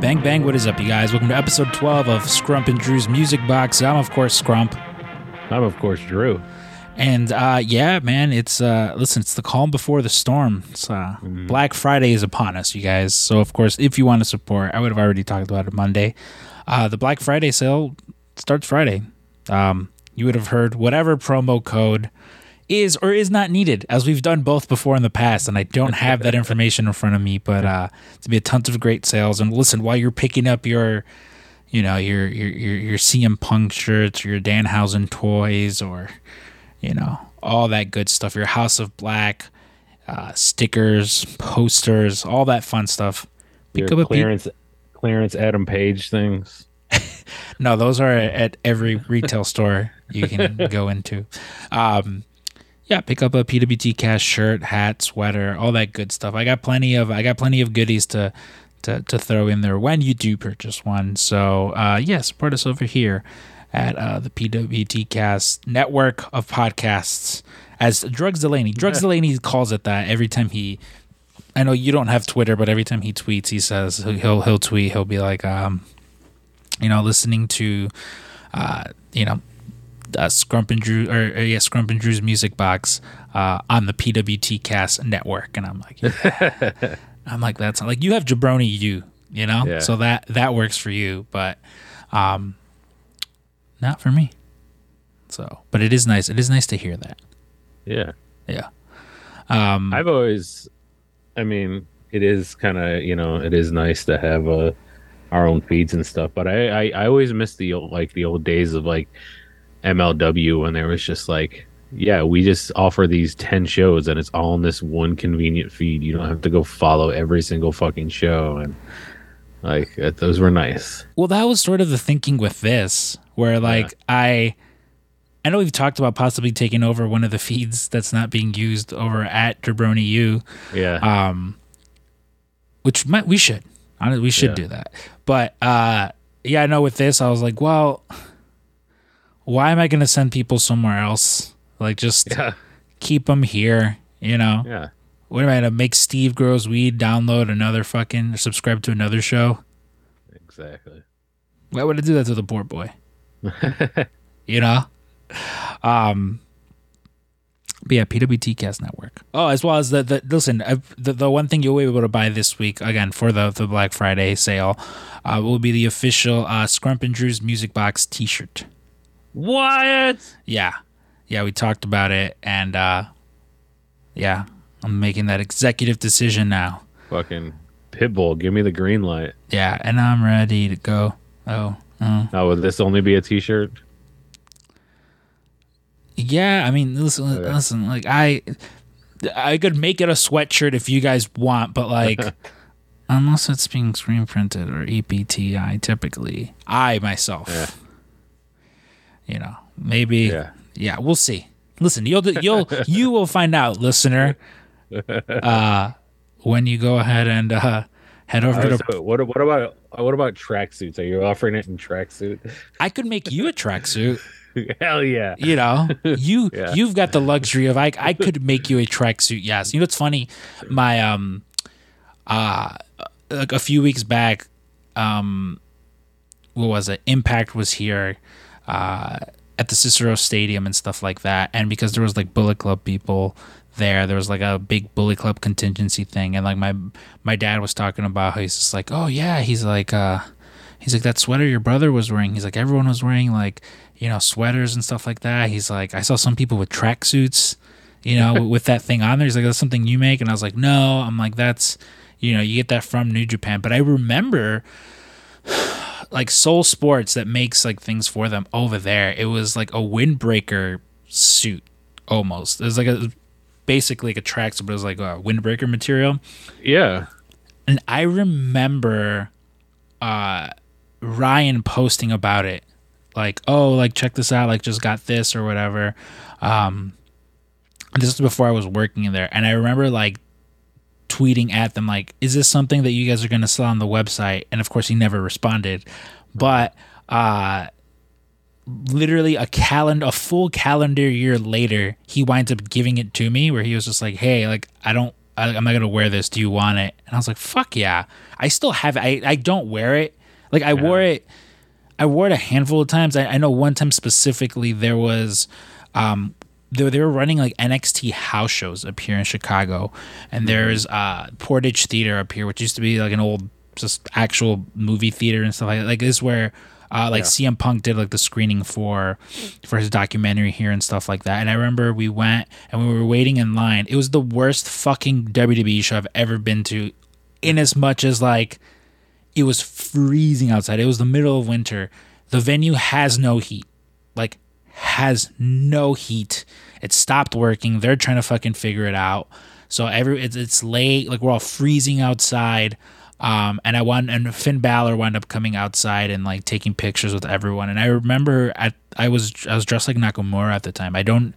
Bang bang, what is up, you guys? Welcome to episode 12 of Scrump and Drew's Music Box. I'm, of course, Scrump. I'm of course Drew. And uh, yeah, man, it's uh, listen, it's the calm before the storm. It's uh, Black Friday is upon us, you guys. So of course, if you want to support, I would have already talked about it Monday. Uh, the Black Friday sale starts Friday. Um, you would have heard whatever promo code is or is not needed, as we've done both before in the past, and I don't have that information in front of me. But uh, to be a tons of great sales. And listen, while you're picking up your you know your your your, your CM Punk shirts, or your Danhausen toys, or you know all that good stuff. Your House of Black uh, stickers, posters, all that fun stuff. Your Pick up a P- clearance clearance Adam Page things. No, those are at every retail store you can go into. Um, yeah, pick up a PWT Cast shirt, hat, sweater, all that good stuff. I got plenty of I got plenty of goodies to to, to throw in there when you do purchase one. So uh, yeah, support us over here at uh, the PWT Cast network of podcasts. As Drugs Delaney, Drugs Delaney calls it that every time he. I know you don't have Twitter, but every time he tweets, he says he'll he'll tweet. He'll be like, um, you know, listening to, uh, you know, uh, Scrump and Drew or, or yeah, Scrump and Drew's music box uh, on the PWT Cast network, and I'm like, yeah. I'm like that's like you have Jabroni, you, you know, Yeah. so that that works for you, but um, not for me. So, but it is nice. It is nice to hear that. Yeah. Yeah. Um, I've always I mean, it is kind of, you know, it is nice to have uh, our own feeds and stuff, but I, I I always miss the old like the old days of like MLW when there was just like yeah, we just offer these 10 shows and it's all in this one convenient feed. You don't have to go follow every single fucking show and like those were nice. Well, that was sort of the thinking with this, where like I, I know we've talked about possibly taking over one of the feeds that's not being used over at Jabroni U, Yeah. um, which might we should, we should Yeah. do that. But uh, yeah, I know with this, I was like, well, why am I going to send people somewhere else? Like, just yeah. keep them here, you know? Yeah. What am I going to make Steve Grows Weed download another fucking subscribe to another show? Exactly. Why would I do that to the poor boy? you know? Um but yeah, PWT Cast Network. Oh, as well as the, the listen, uh, the, the one thing you'll be able to buy this week, again, for the, the Black Friday sale, uh, will be the official uh, Scrump and Drew's Music Box t shirt. What? Yeah. Yeah, we talked about it. And uh, yeah, I'm making that executive decision now. Fucking Pitbull, give me the green light. Yeah, and I'm ready to go. Oh, oh. Now, would this only be a T-shirt? Yeah, I mean, listen, Okay. listen. Like I, I could make it a sweatshirt if you guys want, but like, unless it's being screen printed or EPTI, typically, I myself, Yeah. you know, maybe, yeah. Yeah. we'll see. Listen, you'll you'll you will find out, listener, uh, when you go ahead and uh, head over to. So what? What about what about tracksuits? Are you offering it in tracksuit? I could make you a tracksuit. Hell yeah! you know you Yeah. you've got the luxury of I I could make you a tracksuit. Yes. You know what's funny. My um uh like a few weeks back um what was it? Impact was here uh at the Cicero Stadium and stuff like that. And because there was like Bullet Club people there there was like a big Bullet Club contingency thing. And like my my dad was talking about how he's just like oh yeah he's like uh he's like that sweater your brother was wearing. He's like everyone was wearing like you know sweaters and stuff like that. He's like i saw some people with tracksuits you know with that thing on there. He's like that's something you make? And i was like no. I'm like that's you know you get that from new japan. But i remember like soul sports that makes like things for them over there it was like a windbreaker suit almost. It was like a basically like a tracksuit but it was like a windbreaker material. Yeah, and I remember uh Ryan posting about it like oh like check this out like just got this or whatever um this was before I was working in there and I remember like tweeting at them like is this something that you guys are going to sell on the website and of course he never responded but uh literally a calendar, a full calendar year later, he winds up giving it to me. Where he was just like, "Hey, like I don't, I, I'm not gonna wear this. Do you want it?" And I was like, "Fuck yeah!" I still have it. I I don't wear it. Like I wore it. I wore it a handful of times. I, I know one time specifically there was um they, they were running like NXT house shows up here in Chicago, and there's uh Portage Theater up here, which used to be like an old just actual movie theater and stuff like that. Like this is where uh like CM Punk did like the screening for for his documentary here and stuff like that. And I remember we went and we were waiting in line. It was the worst fucking WWE show I've ever been to, in as much as like it was freezing outside. It was the middle of winter. The venue has no heat. Like has no heat. It stopped working. They're trying to fucking figure it out. So every it's, it's late. Like we're all freezing outside. Um, and I won, and Finn Balor wound up coming outside and like taking pictures with everyone. And I remember at I was I was dressed like Nakamura at the time. I don't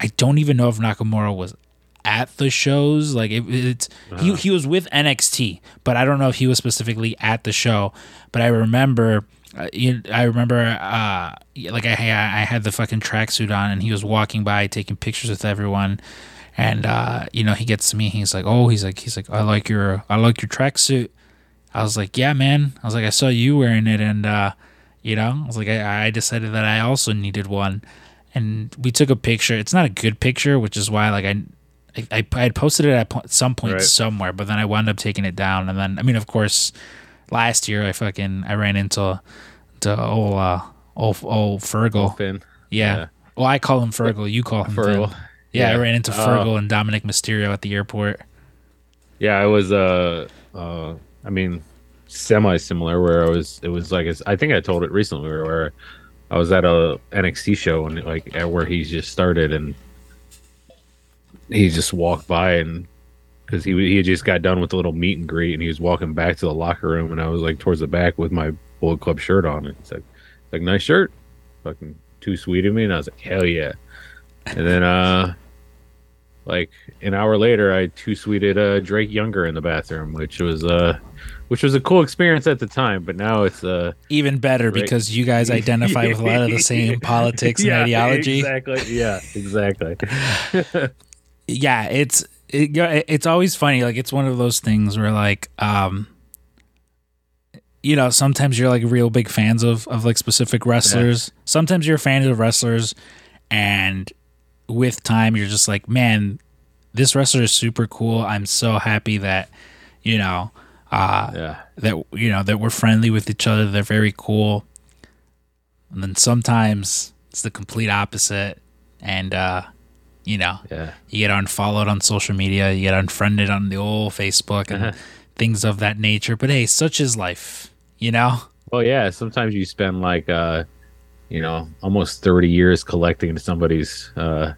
I don't even know if Nakamura was at the shows. Like it, it's he he was with NXT, but I don't know if he was specifically at the show. But I remember. Uh, you, I remember, uh, like I, I had the fucking tracksuit on, and he was walking by taking pictures with everyone, and uh, you know he gets to me, he's like, oh, he's like, he's like, I like your, I like your tracksuit. I was like, yeah, man. I was like, I saw you wearing it, and uh, you know, I was like, I, I decided that I also needed one, and we took a picture. It's not a good picture, which is why like I I, I had posted it at some point Right. somewhere, but then I wound up taking it down. And then, I mean, of course, last year I fucking I ran into to old uh old old Fergal. Finn. yeah. yeah. Well, I call him Fergal. You call him Fergal. Finn. Yeah, I ran into Oh. Fergal and Dominik Mysterio at the airport. Yeah, I was uh uh I mean semi similar where I was it was like I think I told it recently where, where I was at a NXT show and like at where he just started and he just walked by and because he he had just got done with a little meet and greet and he was walking back to the locker room and I was like towards the back with my Bullet Club shirt on. And it's like like nice shirt, fucking too sweet of me. And I was like hell yeah, and then uh like an hour later i two sweeted uh drake younger in the bathroom which was uh which was a cool experience at the time but now it's uh Even better Right. because you guys identify with a lot of the same politics and Yeah, ideology. exactly. Yeah exactly yeah it's it, it's always funny. Like it's one of those things where like um you know sometimes you're like real big fans of of like specific wrestlers. Sometimes you're fans of wrestlers and with time you're just like man this wrestler is super cool. I'm so happy that you know uh yeah. that you know that we're friendly with each other. They're very cool. And then sometimes it's the complete opposite and uh you know yeah you get unfollowed on social media, you get unfriended on the old Facebook and Uh-huh. things of that nature. But hey, such is life, you know? well yeah sometimes you spend like uh you know almost 30 years collecting somebody's uh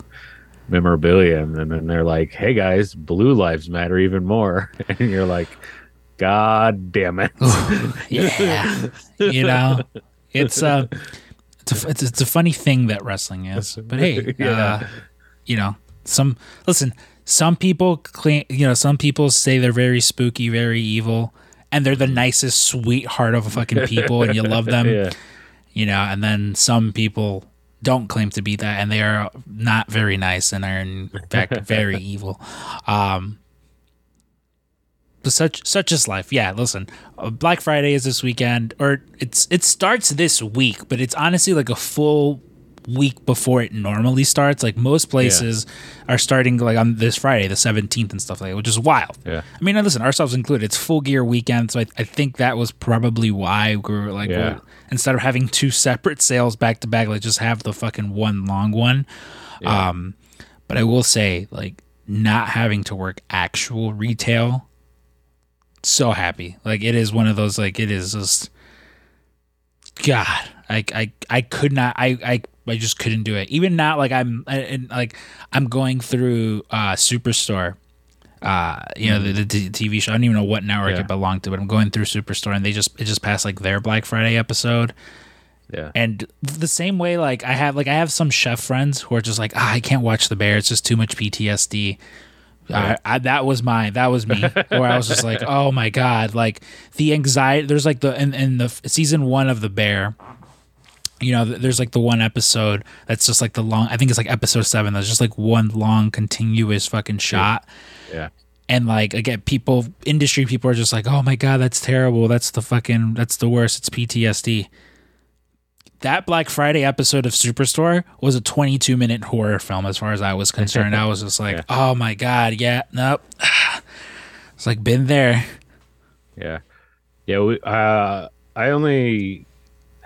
memorabilia and then they're like hey guys blue lives matter even more and you're like god damn it Yeah. you know? It's uh it's a, it's, it's a funny thing that wrestling is. But hey, Yeah. uh, you know, some listen, some people claim, you know, some people say they're very spooky, very evil, and they're the nicest sweetheart of fucking people and you love them. yeah you know, and then some people don't claim to be that, and they are not very nice and are in fact very evil. Um, but such such is life. Yeah, listen, uh, Black Friday is this weekend, or it's it starts this week, but it's honestly like a full week before it normally starts. Like most places are starting like on this Friday, the seventeenth, and stuff like that, which is wild. yeah I mean, listen, ourselves included, it's full gear weekend, so I, I think that was probably why we were like, Yeah. well, instead of having two separate sales back to back, like just have the fucking one long one. Um, but I will say, like, not having to work actual retail, so happy. Like, it is one of those, like, it is just, God, I, I, I could not, I, I, I just couldn't do it. Even now, like, I'm, and, like, I'm going through uh Superstore uh you know the, the t- TV show. I don't even know what network Yeah. it belonged to, but I'm going through Superstore and they just it just passed like their Black Friday episode. yeah And the same way, like I have like I have some chef friends who are just like, ah, I can't watch the bear. It's just too much PTSD. I, I, that was my that was me where I was just like oh my god like the anxiety there's like the in, in the season one of the bear you know, there's like the one episode that's just like the long. I think it's like episode seven. That's just like one long continuous fucking shot. Yeah. And like again, people, industry people are just like, "Oh my god, that's terrible. That's the fucking, that's the worst. It's PTSD." That Black Friday episode of Superstore was a 22 minute horror film, as far as I was concerned. I was just like, Yeah. "Oh my god, yeah, nope." It's like been there. Yeah, yeah. We, uh, I only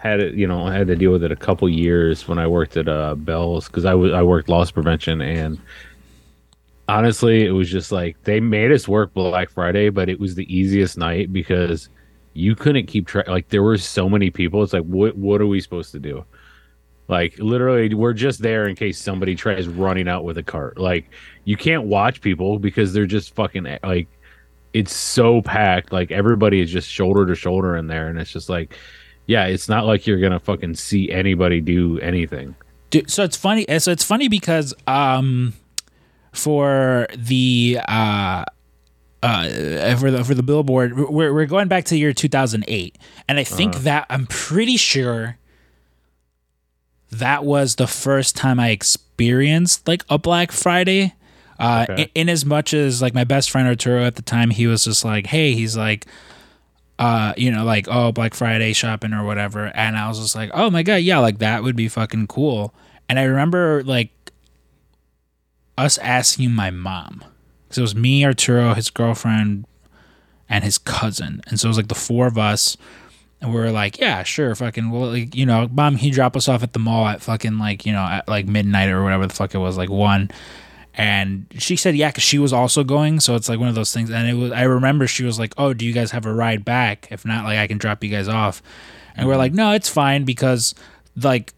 had it, you know, I had to deal with it a couple years when I worked at uh, Bell's because I was I worked loss prevention, and honestly, it was just like they made us work Black Friday, but it was the easiest night because you couldn't keep track. Like there were so many people. It's like, what what are we supposed to do? Like literally, we're just there in case somebody tries running out with a cart. Like you can't watch people because they're just fucking like it's so packed. Like everybody is just shoulder to shoulder in there, and it's just like, yeah, it's not like you're gonna fucking see anybody do anything. Dude, so it's funny. So it's funny because um, for the uh, uh, for the for the billboard, we're we're going back to the year 2008, and I think that I'm pretty sure that was the first time I experienced like a Black Friday. Uh, Okay. in, in as much as like my best friend Arturo at the time, he was just like, "Hey," he's like, uh, you know, like, oh, Black Friday shopping or whatever. And I was just like, oh my God, yeah, like that would be fucking cool. And I remember like us asking my mom, because it was me, Arturo, his girlfriend, and his cousin. And so it was like the four of us. And we were like, yeah, sure, fucking, well, like, you know, mom, he drop us off at the mall at fucking like, you know, at like midnight or whatever the fuck it was, like one. And she said, yeah, because she was also going. So it's like one of those things. And it was, I remember she was like, oh, do you guys have a ride back? If not, like, I can drop you guys off. And we're like, no, it's fine because, like,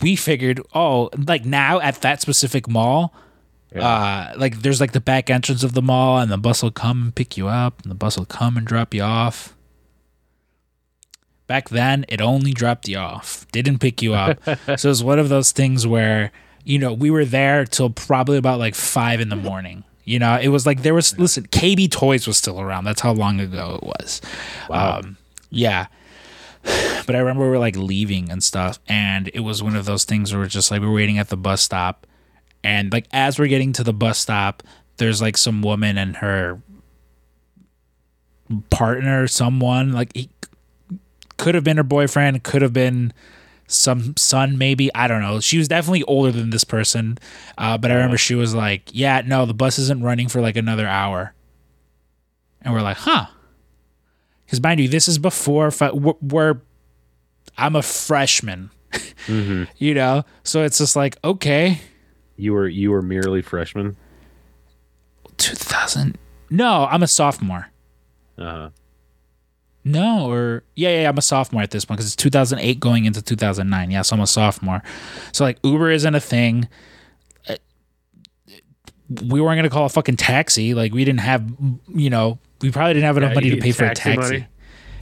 we figured, oh, like now at that specific mall, uh, like there's like the back entrance of the mall, and the bus will come and pick you up, and the bus will come and drop you off. Back then, it only dropped you off, didn't pick you up. so it was one of those things where you know we were there till probably about like five in the morning. You know, it was like there was listen, KB Toys was still around. That's how long ago it was. Wow. Um, yeah. But I remember we were like leaving and stuff, and it was one of those things where we're just like we're waiting at the bus stop, and like as we're getting to the bus stop, there's like some woman and her partner, someone like he could have been her boyfriend, could have been some son, maybe I don't know. She was definitely older than this person, uh, but I remember she was like, "Yeah, no, the bus isn't running for like another hour," and we're like, "Huh." Because mind you, this is before fi- we're, I'm a freshman, you know, so it's just like okay, You were you were merely freshman. 2000. No, I'm a sophomore. Uh, No, or yeah, yeah, I'm a sophomore at this point because it's 2008 going into 2009. Yeah, so I'm a sophomore. So like Uber isn't a thing. Uh, We weren't gonna call a fucking taxi. Like we didn't have, you know, we probably didn't have enough Yeah, money to pay for a taxi taxi. money?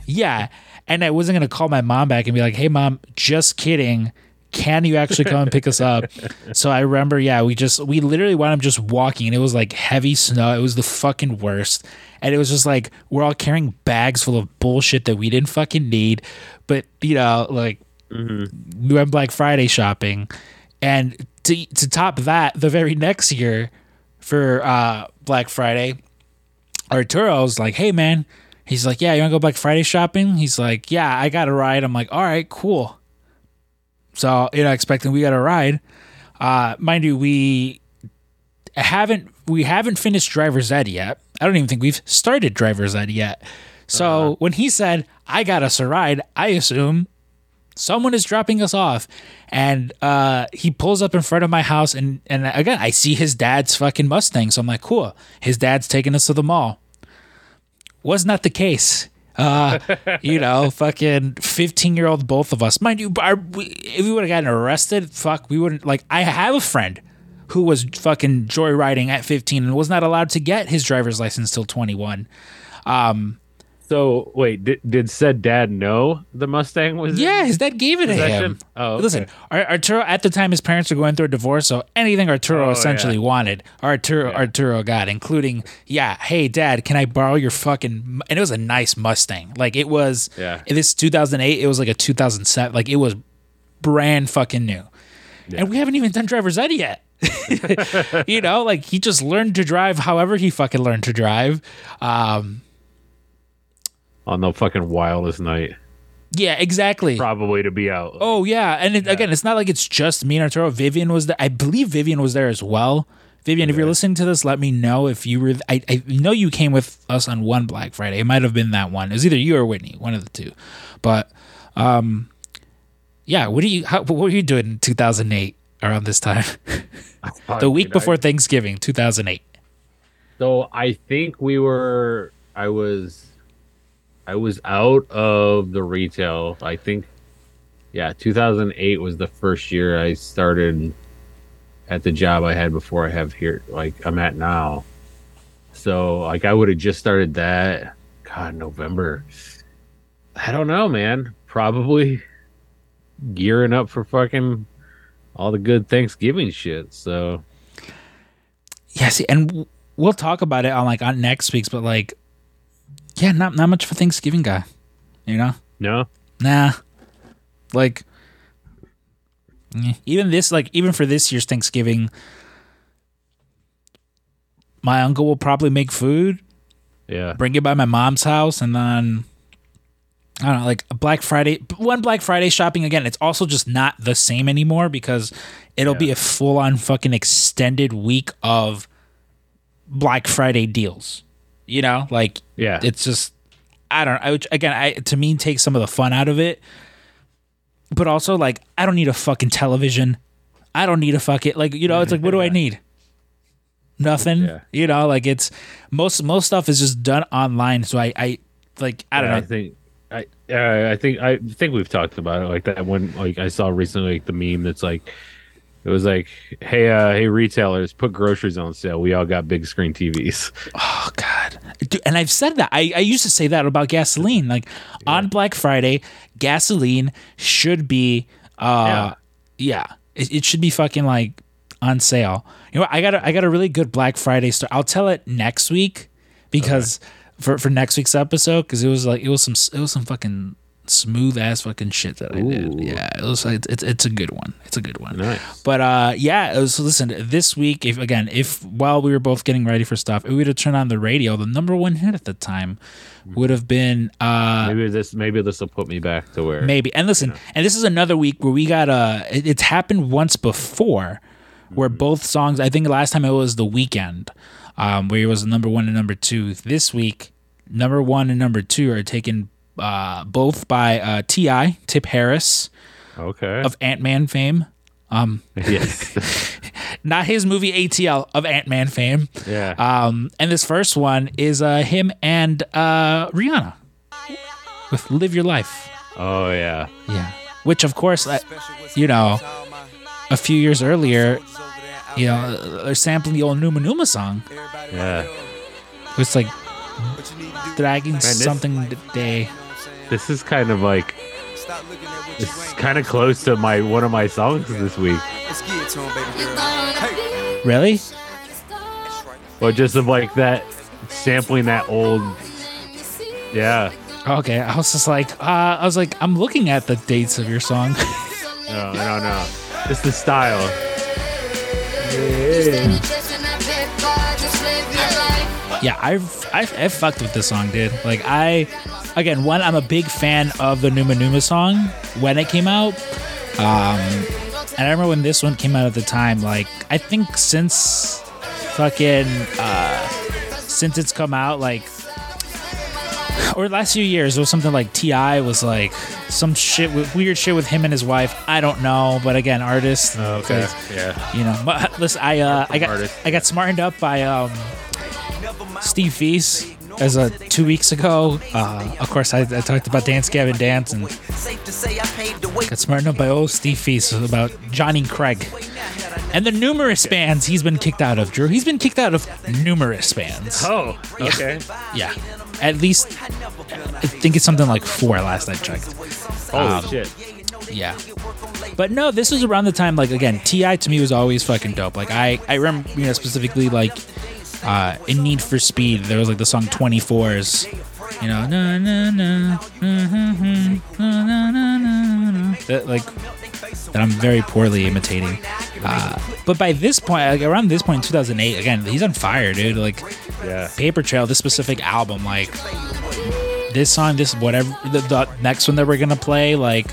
Yeah, and I wasn't gonna call my mom back and be like, "Hey, mom, just kidding." Can you actually come and pick us up? So I remember, yeah, we just we literally wound up just walking, and it was like heavy snow. It was the fucking worst, and it was just like we're all carrying bags full of bullshit that we didn't fucking need. But you know, like we went Black Friday shopping, and to to top that, the very next year for uh, Black Friday, Arturo's like, "Hey man," he's like, "Yeah, you want to go Black Friday shopping?" He's like, "Yeah, I got a ride." I'm like, "All right, cool." So you know, expecting we got a ride. Uh, mind you, we haven't we haven't finished driver's ed yet. I don't even think we've started driver's ed yet. So when he said, "I got us a ride," I assume someone is dropping us off and uh he pulls up in front of my house and and again i see his dad's fucking mustang so i'm like cool his dad's taking us to the mall was not the case uh you know fucking 15 year old both of us. Mind you we, if we would have gotten arrested fuck we wouldn't like i have a friend who was fucking joyriding at 15 and was not allowed to get his driver's license till 21 so wait, did, did said dad know the Mustang was? Yeah, his dad gave it to possession? him. Oh, okay. Listen, Arturo at the time his parents were going through a divorce, so anything Arturo Oh, essentially yeah. wanted, Arturo Arturo got, including yeah, hey dad, can I borrow your fucking? And it was a nice Mustang. Like it was. Yeah. This 2008, it was like a 2007. Like it was brand fucking new. And we haven't even done driver's ed yet. you know, like he just learned to drive however he fucking learned to drive. Um, on the fucking wildest night, yeah, exactly. probably to be out. Oh yeah, and it, again, it's not like it's just me and Arturo. Vivian was there. I believe Vivian was there as well. Vivian, if you're listening to this, let me know if you were. I, I know you came with us on one Black Friday. It might have been that one. It was either you or Whitney, one of the two. But, um, yeah. What do you? How, what were you doing in 2008 around this time? the week Dude, I- before Thanksgiving, 2008. So I think we were. I was. I was out of the retail. I think. Yeah, 2008 was the first year I started at the job I had before I have here. Like I'm at now. So like I would have just started that. God, November. I don't know, man. Probably gearing up for fucking all the good Thanksgiving shit. So Yeah, see, and we'll talk about it on like on next week's, but like, yeah, not not much of a Thanksgiving guy, you know. no. Nah. Like even this like even for this year's Thanksgiving my uncle will probably make food, Yeah. bring it by my mom's house and then I don't know, like Black Friday one Black Friday shopping again, it's also just not the same anymore because it'll be a full on fucking extended week of Black Friday deals. You know, like Yeah. it's just I don't know. I, would- again, I to me take some of the fun out of it, but also like I don't need a fucking television. I don't need a fucking like you know. It's like what do I need? Nothing. Yeah. You know, like it's most most stuff is just done online. So I I like I don't Yeah, I think I uh, I think I think we've talked about it like that one like I saw recently like the meme that's like it was like hey uh hey retailers put groceries on sale we all got big screen TVs Oh God, Dude, and I've said that. I, I used to say that about gasoline. Like on Black Friday, gasoline should be uh yeah, It, it should be fucking like on sale. You know, what? I got a, I got a really good Black Friday story. I'll tell it next week because for for next week's episode because it was like it was some it was some fucking smooth ass fucking shit that I did. Yeah, it was like it's it's a good one. It's a good one. nice But uh, yeah. was- So listen, this week, if again, if while we were both getting ready for stuff, if we would have turned on the radio, the number one hit at the time would have been uh maybe this maybe this will put me back to where maybe. And listen, and this is another week where we got uh it, it's happened once before, where both songs. I think last time it was the weekend, um, where it was number one and number two. This week, number one and number two are taken uh both by uh T.I. Tip Harris okay of Ant Man fame. Um, yes not his movie ATL of Ant Man fame. yeah Um, and this first one is uh, him and uh, Rihanna with "Live Your Life." oh yeah Yeah, which of course, uh, you know, a few years earlier, you know, they're sampling the old Numa Numa song. yeah It's like dragging this- something. This is kind of like this is kind of close to my one of my songs this week Let's get it to him, baby girl. Hey. Really? but just of like that sampling that old yeah Okay, I was just like, uh, I was like, I'm looking at the dates of your song. no no no it's the style yeah, I've, I've I've fucked with this song, dude. Like I, again, one, I'm a big fan of the Numa Numa song when it came out. Um, and I remember when this one came out at the time. Like I think since fucking uh, since it's come out, like or last few years, it was something like T.I. was like some shit with weird shit with him and his wife. I don't know, but again, artist. okay 'cause yeah you know, but listen, I uh, I got artist. I got smartened up by um, Steve Feast as a two weeks ago. Uh, of course, I, I talked about Dance Gavin Dance and got smartened up by old Steve Feast about Jonny Craig and the numerous bands he's been kicked out of. Drew, he's been kicked out of numerous bands. oh okay Yeah, at least I think it's something like four last I checked. holy Um, shit Yeah. But no, this was around the time like again, T.I. to me was always fucking dope. Like I I remember you know specifically like uh in Need for Speed there was like the song 24s. You know, na na na, na, na, na, na, na, na, na. That, like that I'm very poorly imitating. Uh, but by this point, like around this point in 2008, again, he's on fire, dude. Like Yeah. Paper Trail, this specific album, like this song, this whatever the, the next one that we're gonna play, like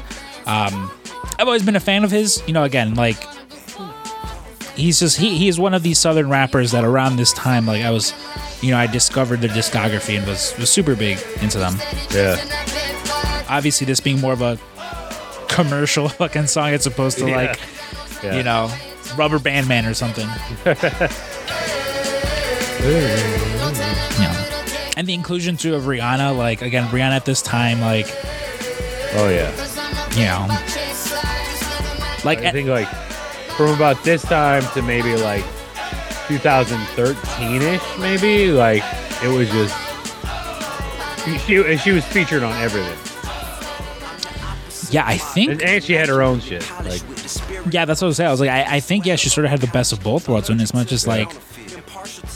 um, I've always been a fan of his. You know, again, like he's just he he is one of these southern rappers that around this time, like I was, you know, I discovered their discography and was was super big into them. Yeah. Obviously, this being more of a commercial fucking song as opposed to Yeah. like Yeah. you know Rubber Band Man or something. yeah. And the inclusion too of Rihanna, like again, Rihanna at this time, like Oh yeah. you know, like I think like from about this time to maybe like 2013 ish, maybe like it was just she she, she was featured on everything, yeah, I think and, she had her own shit. Like yeah, that's what I was saying. I was like, I, I think yeah, she sort of had the best of both worlds. When as much as like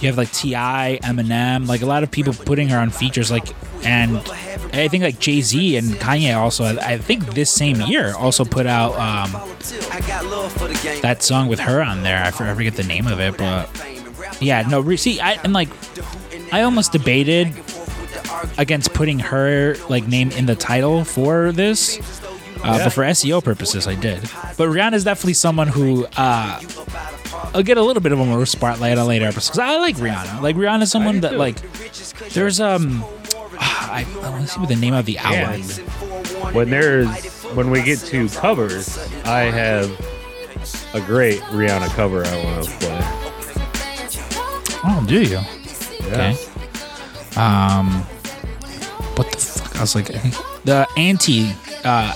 you have like T.I., Eminem, like a lot of people putting her on features, like and I think like Jay Z and Kanye also. I, think this same year also put out um, that song with her on there. I forget the name of it, but yeah, no. See, I and like I almost debated against putting her like name in the title for this. Uh, Yeah. But for SEO purposes, I did. But Rihanna is definitely someone who uh, I'll get a little bit of a more spotlight on later episodes. I like Rihanna. Like Rihanna is someone that like. There's um, I, I want to see what the name of the album. when there's when we get to covers, I have a great Rihanna cover I want to play. Oh, do you? Yeah. Okay. Um, what the fuck? I was like, the anti, uh,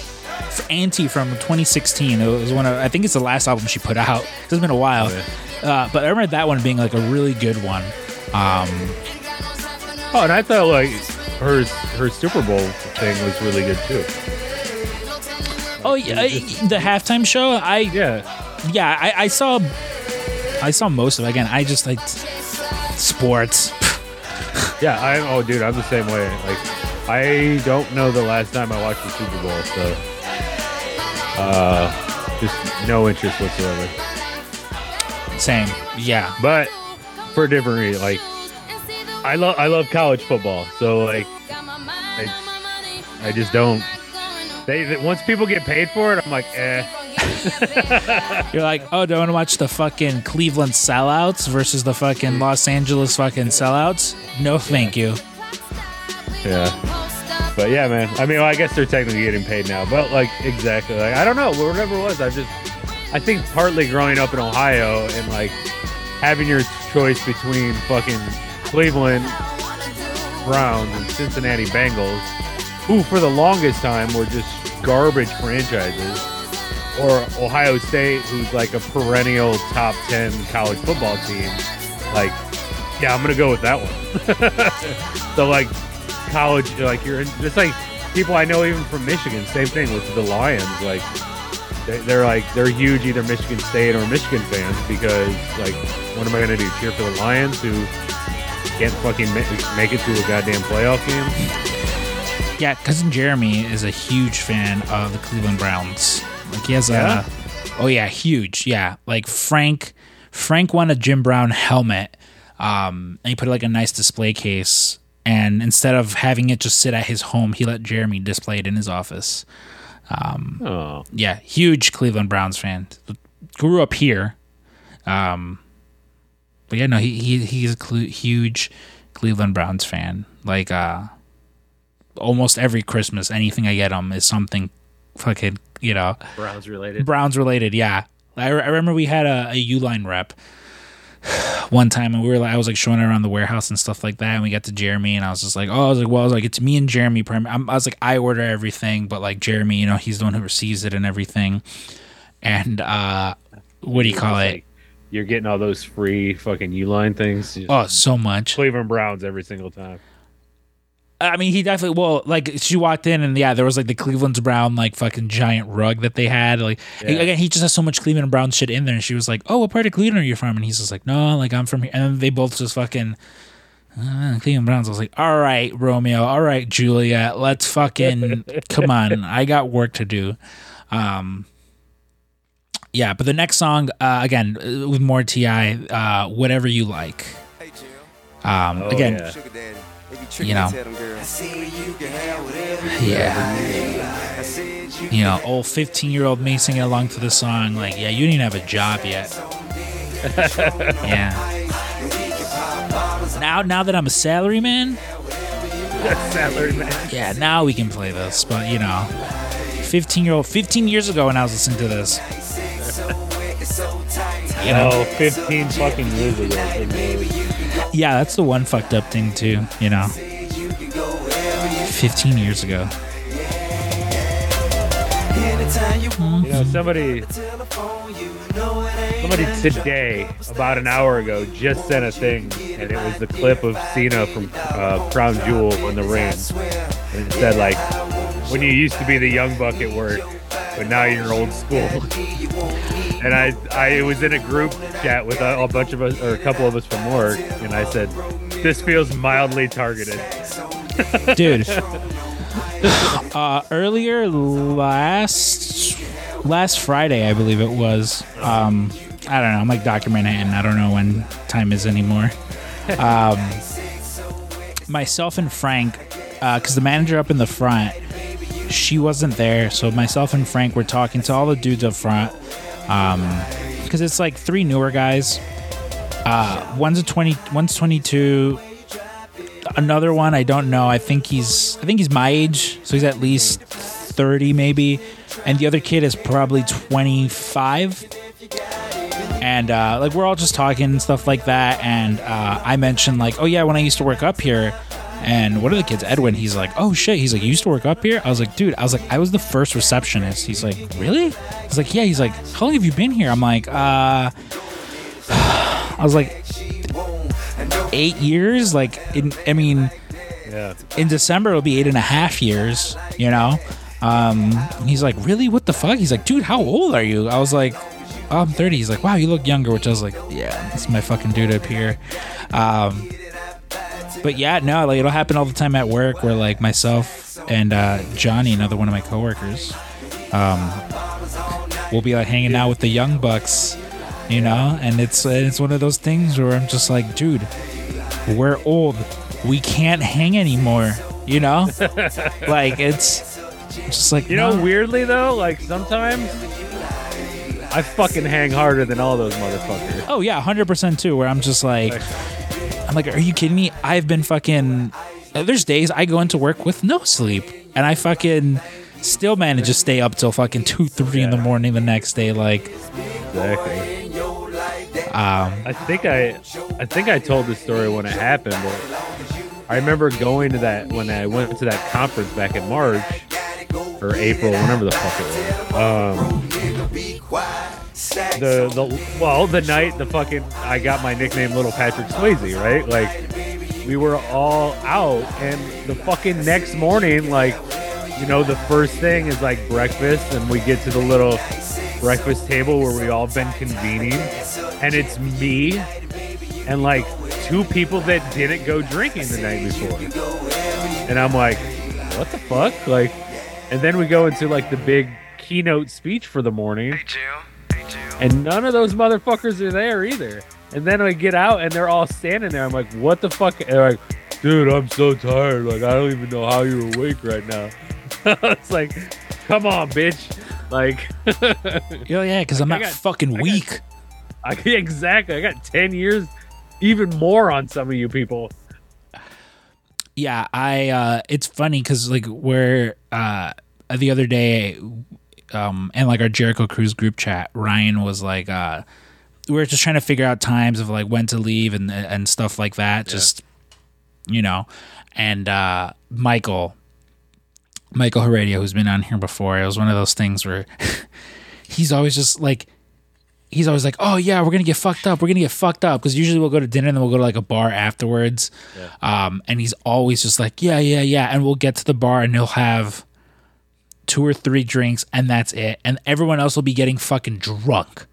f- anti from 2016. It was one of, I think it's the last album she put out. It's been a while, Oh, uh, but I remember that one being like a really good one. Um, Oh, and I thought like her her Super Bowl thing was really good too. oh yeah, the halftime show. I Yeah. yeah, I, I saw, I saw most of it. Again, I just like sports. Yeah, I oh dude, I'm the same way. Like I don't know the last time I watched the Super Bowl, so uh just no interest whatsoever. Same. Yeah. But for a different reason, like I love I love college football, so like I, I just don't they, they once people get paid for it, I'm like, eh. You're like, oh, do I want to watch the fucking Cleveland sellouts versus the fucking Los Angeles fucking sellouts? No, thank you. Yeah. But yeah, man. I mean, well, I guess they're technically getting paid now, but like exactly, like I don't know, whatever it was. I just, I think partly growing up in Ohio and like having your choice between fucking Cleveland Browns and Cincinnati Bengals, who for the longest time were just garbage franchises, or Ohio State, who's like a perennial top ten college football team. Like, yeah, I'm gonna go with that one. so like college like you're just like people I know even from Michigan same thing with the Lions like they, they're like they're huge either Michigan State or Michigan fans because like what am I gonna do cheer for the Lions who can't fucking make it to a goddamn playoff game Yeah, cousin Jeremy is a huge fan of the Cleveland Browns. Like he has Yeah? a, oh yeah, huge. Yeah, like Frank, Frank won a Jim Brown helmet, um, and he put like a nice display case. And instead of having it just sit at his home, he let Jeremy display it in his office. oh yeah, huge Cleveland Browns fan. Grew up here, um, but yeah, no, he he he's a cle huge Cleveland Browns fan. Like, uh, almost every Christmas, anything I get him is something fucking you know Browns related Browns related. Yeah, I, I remember we had a, a Uline rep one time, and we were like, I was like showing around the warehouse and stuff like that, and we got to Jeremy, and I was just like, oh, I was like, well, I was like, it's me and Jeremy. Prim- I'm, I was like, I order everything, but like Jeremy, you know, he's the one who receives it and everything. And uh, what do you call it? Like, you're getting all those free fucking Uline things Oh, so much. Cleveland Browns every single time I mean, he definitely. Well, like she walked in, and yeah, there was like the Cleveland's Brown like fucking giant rug that they had. Like Yeah. again, he just has so much Cleveland Brown shit in there. And she was like, "Oh, what part of Cleveland are you from?" And he's just like, "No, like I'm from here." And then they both just fucking uh, Cleveland Browns. I was like, "All right, Romeo. All right, Juliet. Let's fucking come on. I got work to do." Um, yeah, but the next song, uh, again, uh, with more Ti, uh, whatever you like. Hey, Jill. Um, Oh, again, yeah. You know. to tell them girls. you can have whatever yeah, you you know, old fifteen-year-old me singing along to the song, like, yeah, you didn't have a job yet. yeah. Now, now that I'm a salary man, Salary man. yeah, now we can play this. But you know, fifteen-year-old, fifteen years ago when I was listening to this, You know, 15 fucking years ago. Yeah, that's the one fucked up thing too. You know, fifteen years ago. You know, somebody, somebody today, about an hour ago, just sent a thing, and it was the clip of Cena from uh, Crown Jewel in the ring, and it said like, "When you used to be the young buck at work, but now you're old school." and I, I was in a group chat with a, a bunch of us, or a couple of us from work, and I said, "This feels mildly targeted." dude. uh, earlier last last Friday, I believe it was. Um, I don't know. I'm like Doctor Manhattan. I don't know when time is anymore. Um, myself and Frank, because the manager up in the front, she wasn't there. So myself and Frank were talking to all the dudes up front. Um because it's like three newer guys. Uh, one's a 20, one's 22, another one I don't know. I think he's I think he's my age, so he's at least 30 maybe. And the other kid is probably 25. And uh, like we're all just talking and stuff like that. And uh, I mentioned like, oh yeah, when I used to work up here. And one of the kids, Edwin, he's like, oh shit. He's like, you used to work up here? I was like, dude, I was like, I was the first receptionist. He's like, really? He's like, yeah. He's like, how long have you been here? I'm like, uh, I was like, eight years. Like, in, I mean, Yeah. in December it'll be eight and a half years, you know? Um, he's like, really? What the fuck? He's like, dude, how old are you? I was like, oh, I'm 30. He's like, wow, you look younger, which I was like, yeah, it's my fucking dude up here. Um, but yeah, no, like it'll happen all the time at work where like myself and uh, Johnny, another one of my coworkers, um, we'll be like hanging out with the young bucks, you know, and it's it's one of those things where I'm just like, dude, we're old. We can't hang anymore. You know, like it's just like You know, no. weirdly though, like sometimes I fucking hang harder than all those motherfuckers. Oh yeah, hundred percent too. Where I'm just like, I'm like, are you kidding me? I've been fucking. There's days I go into work with no sleep, and I fucking still manage to stay up till fucking two, three in the morning the next day. Like, Exactly. um, I think I, I think I told this story when it happened. But I remember going to that when I went to that conference back in March or April, whenever the fuck it was. Um, the the well, the night the fucking I got my nickname Little Patrick Swayze, right? Like we were all out, and the fucking next morning, like you know, the first thing is like breakfast, and we get to the little breakfast table where we all been convening, and it's me and like two people that didn't go drinking the night before, and I'm like, what the fuck, like, and then we go into like the big keynote speech for the morning and none of those motherfuckers are there either. And then I get out and they're all standing there. I'm like, what the fuck? And they're like, dude, I'm so tired. Like, I don't even know how you're awake right now. it's like, come on, bitch. Like, yo, yeah, because I'm not got- fucking I got- weak. I, exactly. I got 10 years, even more on some of you people. yeah i uh it's funny because like we're uh the other day um and like our jericho cruise group chat ryan was like uh we were just trying to figure out times of like when to leave and and stuff like that just you know and uh michael michael heredia who's been on here before it was one of those things where he's always just like he's always like, "Oh yeah, we're gonna get fucked up. We're gonna get fucked up." Because usually we'll go to dinner and then we'll go to like a bar afterwards. Um, and he's always just like, "Yeah, yeah, yeah," and we'll get to the bar and he'll have two or three drinks and that's it, and everyone else will be getting fucking drunk.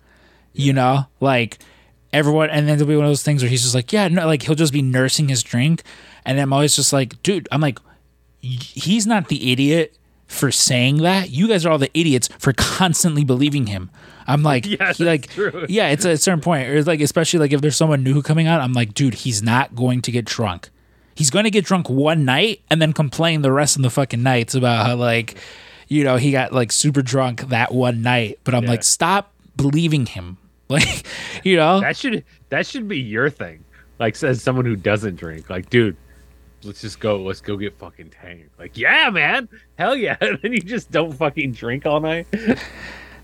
You know, like everyone, and then there'll be one of those things where he's just like, "Yeah, no," like he'll just be nursing his drink, and I'm always just like, "Dude," I'm like, "He's not the idiot." for saying that. You guys are all the idiots for constantly believing him. I'm like, Yeah, like, true. yeah, it's a certain point. Or like, especially like if there's someone new coming out, I'm like, dude, he's not going to get drunk. He's going to get drunk one night and then complain the rest of the fucking nights about how like, you know, he got like super drunk that one night. But I'm Yeah. like, stop believing him. Like, you know, That should that should be your thing. Like says someone who doesn't drink. Like, dude, let's just go. Let's go get fucking tanked. Like, yeah, man, hell yeah. And then you just don't fucking drink all night.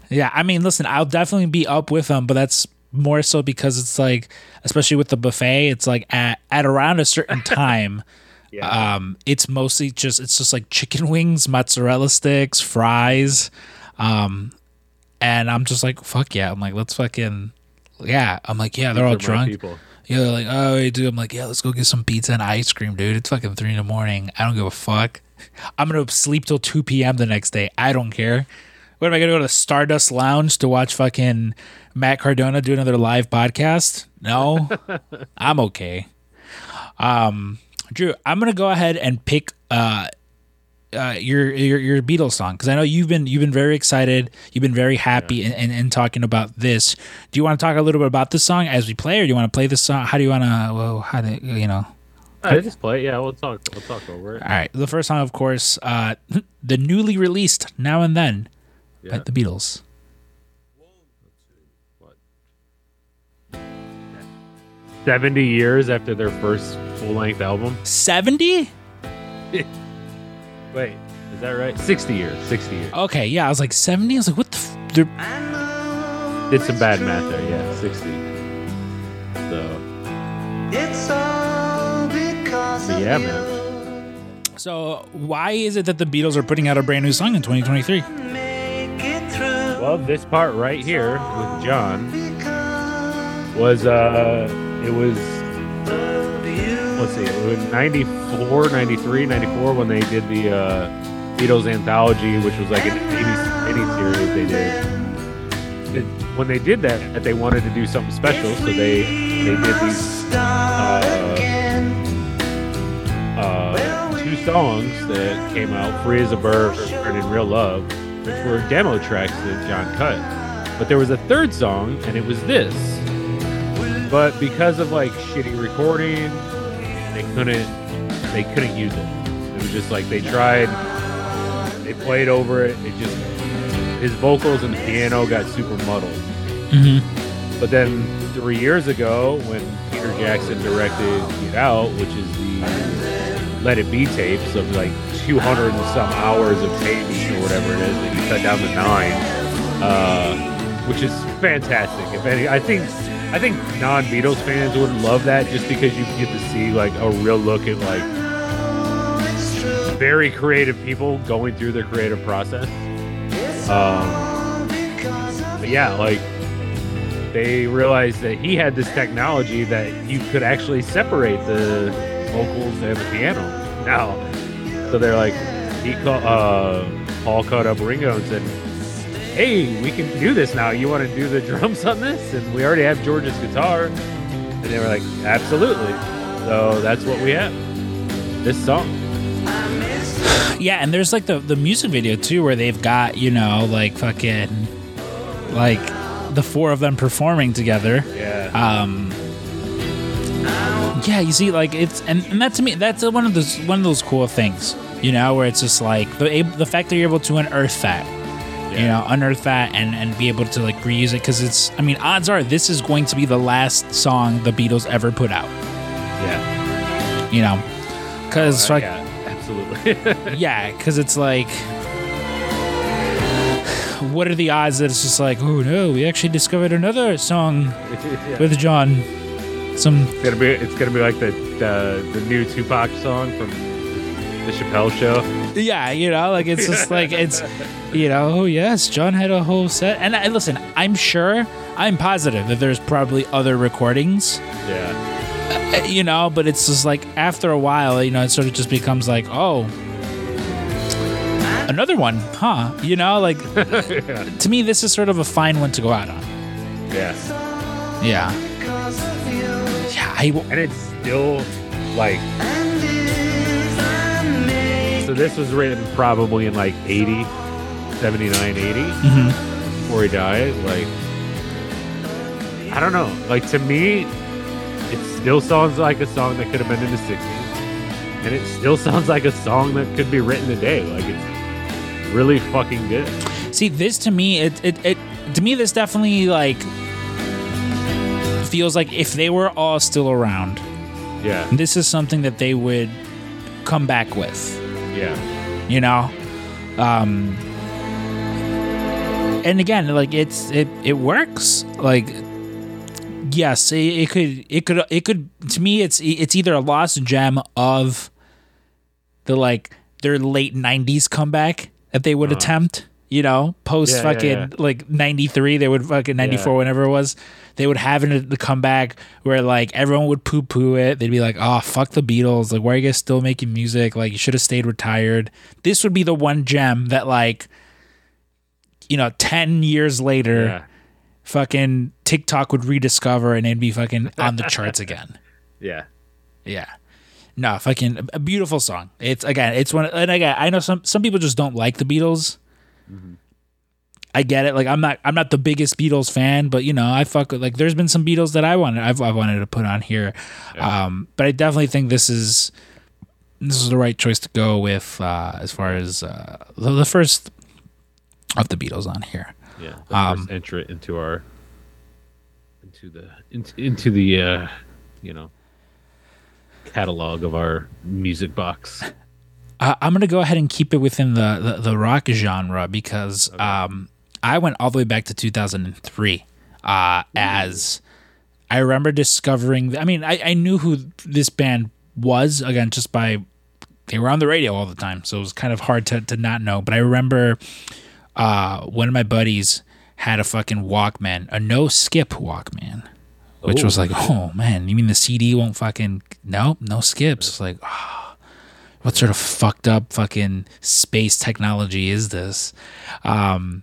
Yeah, I mean, listen, I'll definitely be up with him, but that's more so because it's like, especially with the buffet, it's like at, at around a certain time, Yeah. um, it's mostly just it's just like chicken wings, mozzarella sticks, fries, um, and I'm just like, fuck yeah, I'm like, let's fucking, yeah, I'm like, yeah, they're all These my drunk. People. Yeah, they're like, oh, hey, dude. I'm like, yeah, let's go get some pizza and ice cream, dude. It's fucking three in the morning. I don't give a fuck. I'm gonna sleep till two p.m. the next day. I don't care. What am I gonna go to the Stardust Lounge to watch fucking Matt Cardona do another live podcast? No, I'm okay. Um, Drew, I'm gonna go ahead and pick uh, uh your your your Beatles song because I know you've been you've been very excited, you've been very happy in, in, in talking about this. Do you want to talk a little bit about this song as we play, or do you want to play this song? How do you want to? Well, how do you know? I just play. it. Yeah, we'll talk. We'll talk over it. All right, the first song, of course, uh, the newly released "Now and Then" by the Beatles. Seventy years after their first full length album. Seventy? Wait, is that right? Sixty years. Sixty years. Okay, yeah, I was like seventy. I was like, what the? F-? They're- Did some bad math there. Yeah, sixty. So It's all because but of yeah, man. So why is it that the Beatles are putting out a brand new song in 2023? Make it through Well, this part right here with John was uh, it was let's see, it was 94, 93, 94 when they did the uh, Beatles anthology, which was like an 80, 80 series they did. It- when they did that, they wanted to do something special, so they they did these uh, two songs that came out, "Free as a Bird" and "In Real Love," which were demo tracks that John cut. But there was a third song, and it was this. But because of like shitty recording, they couldn't they couldn't use it. It was just like they tried, they played over it. It just his vocals and the piano got super muddled. Mm-hmm. But then three years ago, when Peter Jackson directed Get Out, which is the Let It Be tapes of like 200 and some hours of tapes or whatever it is that he cut down to nine, uh, which is fantastic. If any, I think I think non-Beatles fans would love that just because you get to see like a real look at like very creative people going through their creative process. Um, but yeah, like they realized that he had this technology that you could actually separate the vocals and the piano now. So they're like, he call, uh, Paul called up Ringo and said, "Hey, we can do this now. You want to do the drums on this? And we already have George's guitar." And they were like, "Absolutely." So that's what we have. This song. Yeah, and there's like the the music video too, where they've got you know like fucking like the four of them performing together. Yeah. Um, yeah, you see, like it's and, and that to me, that's one of those one of those cool things, you know, where it's just like the the fact that you're able to unearth that, you know, unearth that and and be able to like reuse it because it's, I mean, odds are this is going to be the last song the Beatles ever put out, yeah. you know, because Uh, like yeah. Absolutely. yeah, because it's like. What are the odds that it's just like, oh no, we actually discovered another song Yeah. with John? Some It's gonna be it's gonna be like the the, the new Tupac song from the Chappelle show. Yeah, you know, like it's just like it's, you know, oh yes, John had a whole set. And I, listen, I'm sure, I'm positive that there's probably other recordings, Yeah. uh, you know, but it's just like after a while, you know, it sort of just becomes like, oh, another one, huh? You know, like yeah. to me, this is sort of a fine one to go out on. Yeah. Yeah, yeah, I w- And it's still like so this was written probably in like 80, 79, 80 Mhm. before he died. Like, I don't know. Like to me, it still sounds like a song that could have been in the 60s, and it still sounds like a song that could be written today. Like it's really fucking good. See, this to me, it, it, it to me, this definitely like feels like if they were all still around, Yeah, this is something that they would come back with. Yeah, You know, um, and again, like it's it it works. Like, yes, it, it could it could it could to me, it's it's either a lost gem of the like their late '90s comeback that they would Uh-huh. attempt. You know, post Yeah, yeah, fucking yeah. like '93, they would fucking '94, Yeah. whenever it was. They would have it the comeback where like everyone would poo poo it. They'd be like, "Oh, fuck the Beatles! Like, why are you guys still making music? Like, you should have stayed retired." This would be the one gem that like, you know, ten years later, yeah, fucking TikTok would rediscover and it'd be fucking on the charts again. yeah. Yeah. No, fucking a beautiful song. It's again, it's one and again, I know some some people just don't like the Beatles. I get it. Like I'm not I'm not the biggest Beatles fan, but you know, I fuck with like there's been some Beatles that I wanted I've I wanted to put on here. Um but I definitely think this is this is the right choice to go with uh as far as uh the, the first of the Beatles on here. Yeah, the Um, first entrant into our into the into, into the uh, you know catalog of our music box. Uh, I'm gonna go ahead and keep it within the the, the rock genre because um, I went all the way back to 2003 uh, as I remember discovering. I mean, I, I knew who this band was again just by they were on the radio all the time, so it was kind of hard to to not know. But I remember uh, one of my buddies had a fucking Walkman, a no skip Walkman. Which was Oh. like, oh man, you mean the CD won't fucking no no skips? It's like, oh, what sort of fucked up fucking space technology is this? Um,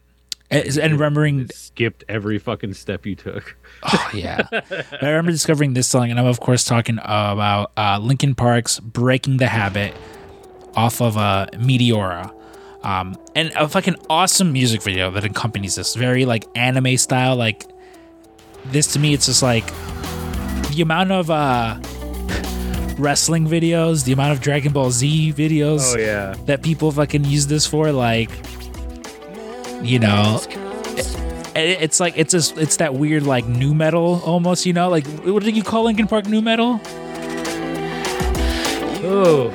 and, and remembering, It skipped every fucking step you took. oh yeah, I remember discovering this song, and I'm of course talking about uh, Linkin Park's "Breaking the Habit" off of uh, Meteora. Um, and a fucking awesome music video that accompanies this, very like anime style. Like this to me, it's just like the amount of uh, wrestling videos, the amount of Dragon Ball Z videos Oh, yeah, that people fucking use this for like you know it, it's like it's just it's that weird like new metal almost you know? Like what do you call linkin park new metal? Oh,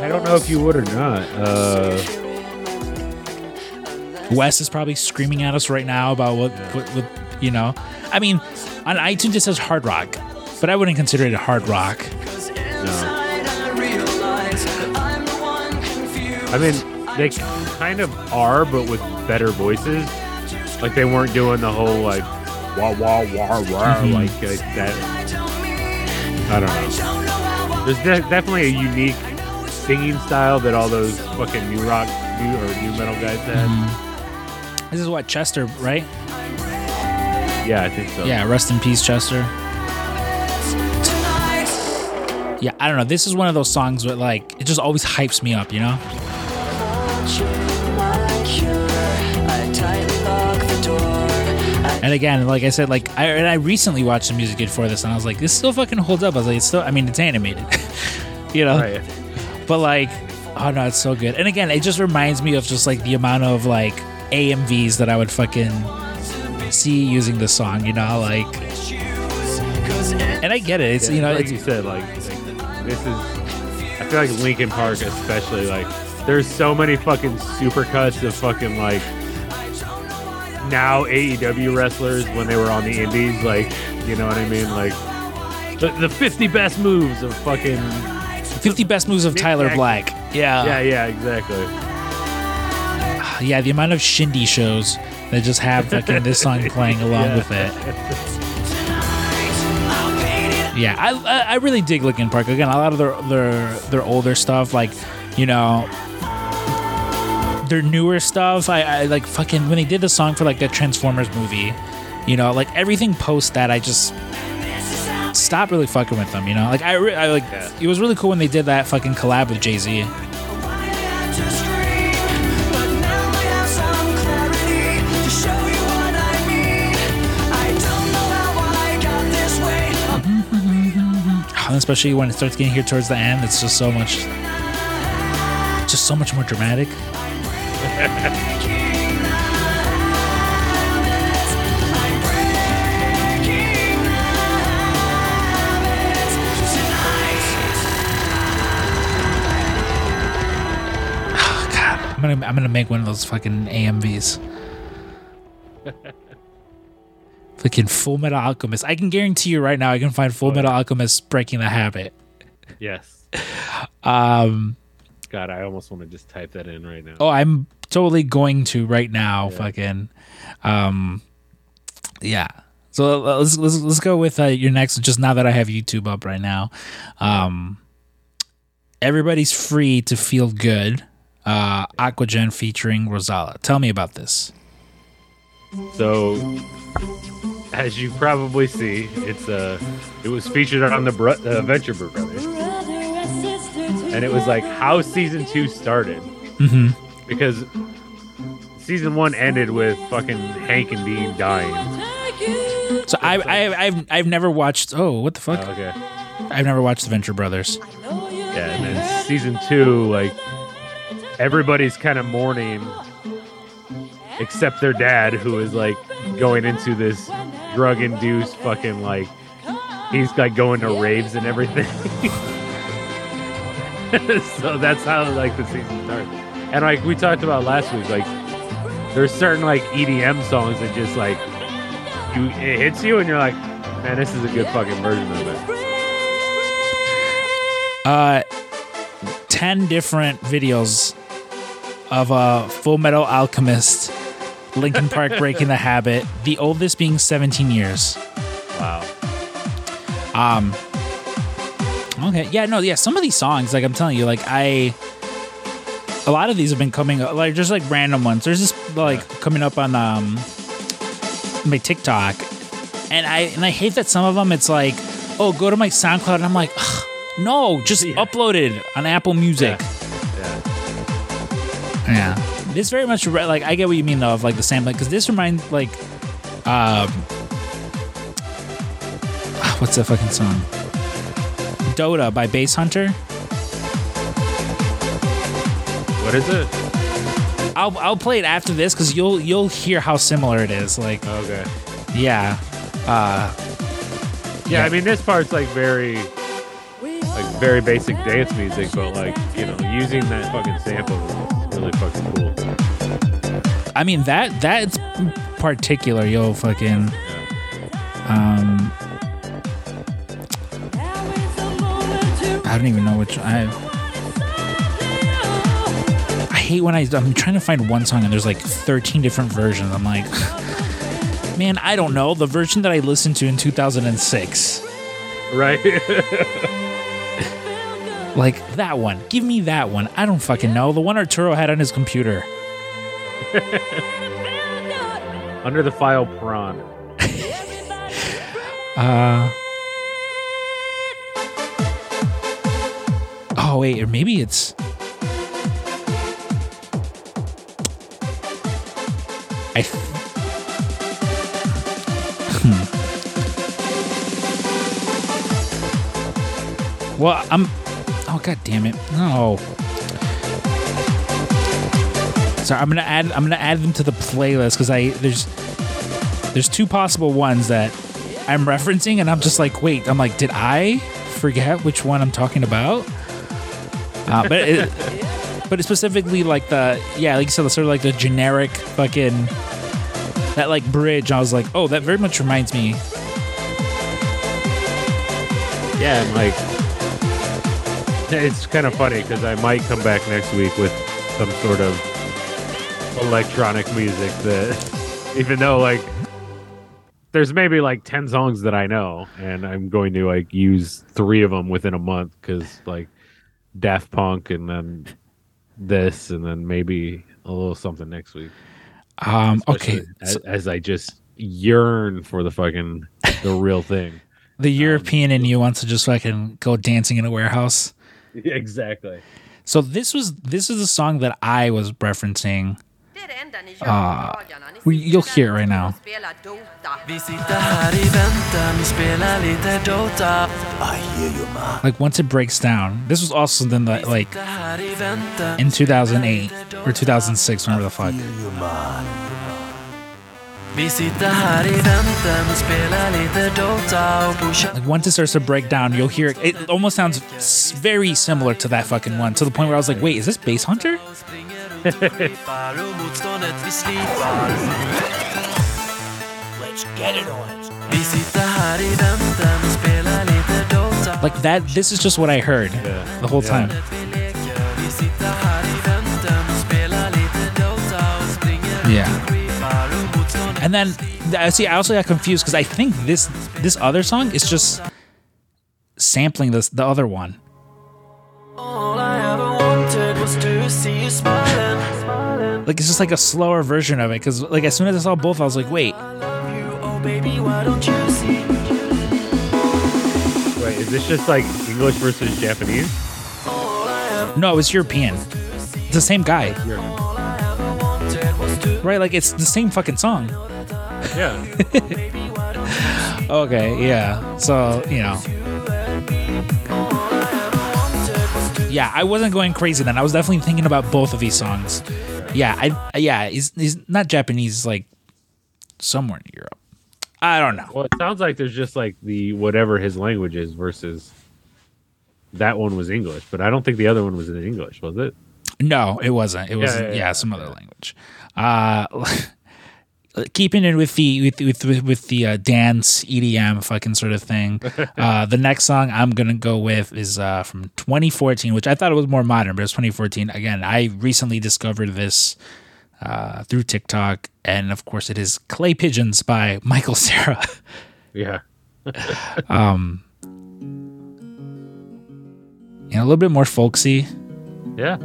I don't know if you would or not. Uh, wes is probably screaming at us right now about what what, what you know? I mean on itunes it says hard rock but i wouldn't consider it hard rock I mean, they kind of are, but with better voices. Like they weren't doing the whole like wah wah wah wah Mhm. like, like that. I don't know. There's de- definitely a unique singing style that all those fucking new rock new or new metal guys had. Mm-hmm. this is what chester right Yeah, I think so. yeah rest in peace chester yeah i don't know this is one of those songs where like it just always hypes me up you know And again, like I said, like I and I recently watched the music video for this, and I was like, this still fucking holds up. I was like, it's still. I mean, it's animated, you know. Right. But like, oh no, it's so good. And again, it just reminds me of just like the amount of like AMVs that I would fucking see using this song, you know, like. And I get it. It's Yeah, you know, like it's you said, like this is. I feel like Linkin Park, especially, like, there's so many fucking supercuts of fucking like now AEW wrestlers when they were on the Indies, like, you know what I mean, like the, the 50 best moves of fucking. 50 best moves of Tyler Jackson. Black. Yeah. Yeah, yeah, exactly. Yeah, the amount of shindy shows that just have fucking this song playing along Yeah. with it. Yeah, I, I I really dig Linkin Park. Again, a lot of their their their older stuff, like you know, their newer stuff. I, I like fucking when they did the song for like the Transformers movie. You know, like everything post that, I just stopped really fucking with them. You know, like I, re- I like it was really cool when they did that fucking collab with Jay Z. especially when it starts getting here towards the end, it's just so much, just so much more dramatic. God, I'm gonna I'm gonna make one of those fucking AMVs. fucking Full Metal Alchemist. I can guarantee you right now, I can find Full Metal Alchemist breaking the habit. Yes. Um. God, I almost want to just type that in right now. Oh, I'm totally going to right now. Fucking. Um. Yeah. So uh, let's let's let's go with uh, your next. Just now that I have YouTube up right now, um, everybody's free to feel good. Uh, Aquagen featuring Rozalla. Tell me about this. So, as you probably see, it's uh, it was featured on the Bro- uh, Venture Brothers, and it was like how season two started hmm because season one ended with fucking Hank and Dean dying. So I, I I've I've never watched. Oh, what the fuck? Oh, okay. I've never watched the Venture Brothers. Yeah, and then season two, like everybody's kind of mourning, except their dad, who is like going into this drug-induced fucking like he's like going to raves and everything. so that's how like the season starts. And like we talked about last week, like there's certain like EDM songs that just like you it hits you and you're like, man, this is a good fucking version of it. Uh, ten different videos of uh, Full Metal Alchemist, Linkin Park breaking the habit. The oldest being 17 years. Wow. Um. Okay. Yeah. No. Yeah. Some of these songs, like I'm telling you, like I. A lot of these have been coming up, like just like random ones. There's just like coming up on um my TikTok, and I and I hate that some of them. It's like, oh, go to my SoundCloud, and I'm like, "Ugh, no, just Yeah. upload it on Apple Music. Yeah. Yeah. This very much re- like I get what you mean though of like the sampling because this reminds like um what's that fucking song? Dota by Basshunter. What is it? I'll I'll play it after this because you'll you'll hear how similar it is. Like Okay. yeah, uh, Yeah, I mean this part's like very like very basic dance music, but like, you know, using that fucking sample really fucking cool. I mean that that's particular. Yo, fucking um, I don't even know which I. I hate when I I'm trying to find one song and there's like 13 different versions. I'm like, man, I don't know the version that I listened to in 2006. Right? Like that one. Give me that one. I don't fucking know. The one Arturo had on his computer. Under the file prawn. Uh. Oh wait, or maybe it's. I. th- Hmm. Well, I'm. Oh god damn it! No. So I'm gonna add. I'm gonna add them to the playlist because I there's there's two possible ones that I'm referencing, and I'm just like, wait, I'm like, did I forget which one I'm talking about? Uh, but it, but it's specifically like the yeah, like you said, sort of like the generic fucking that like bridge. I was like, oh, that very much reminds me. Yeah, like it's kind of funny because I might come back next week with some sort of electronic music that, even though like there's maybe like ten songs that I know, and I'm going to like use three of them within a month because like Daft Punk and then this and then maybe a little something next week. Um, okay, As, so as I just yearn for the fucking the real thing. the European in you wants to just fucking go dancing in a warehouse. exactly. So this was this is a song that I was referencing. Tiden den i köpdagarna We, you'll hear it right now. Spela Dota. Vi sitter här i väntan, vi spelar lite Dota. Like once it breaks down, this was also something that like Sitter här i väntan. in 2008 or 2006, whenever the fuck. Vi sitter här i väntan, vi spelar lite Dota och pushar Like once it starts to break down, you'll hear it. It almost sounds very similar to that fucking one, to the point where I was like, wait, is this Basshunter? och flippar och motståndet vi slipar. Vi sitter här i väntan och spelar lite Dota. Like that. This is just what I heard the whole time. Vi leker, vi sitter här i väntan och spelar lite Dota och springer Yeah. And then I see. I also got confused because I think this this other song is just sampling this the other one. All I ever wanted was to see you smiling. Smiling. Like it's just like a slower version of it. Because like as soon as I saw both, I was like, wait, I love you, oh baby, why don't you see? Wait, is this just like English versus Japanese? All I ever, no, it's European. It's the same guy, all I ever wanted was to right? Like it's the same fucking song. Yeah. baby, why don't you Okay, yeah. So you know, yeah, I wasn't going crazy then. I was definitely thinking about both of these songs. Yeah, I yeah, he's he's not Japanese. Like somewhere in Europe. I don't know. Well, it sounds like there's just like the whatever his language is versus that one was English, but I don't think the other one was in English, was it? No, it wasn't. It was Yeah, yeah, yeah, yeah. some other language. Uh, keeping it with the with with with, with the uh, dance EDM fucking sort of thing. uh, the next song I'm gonna go with is uh, from 2014, which I thought it was more modern, but it's 2014. Again, I recently discovered this uh, through TikTok, and of course, it is "Clay Pigeons" by Michael Cera. Yeah. um, and a little bit more folksy. Yeah.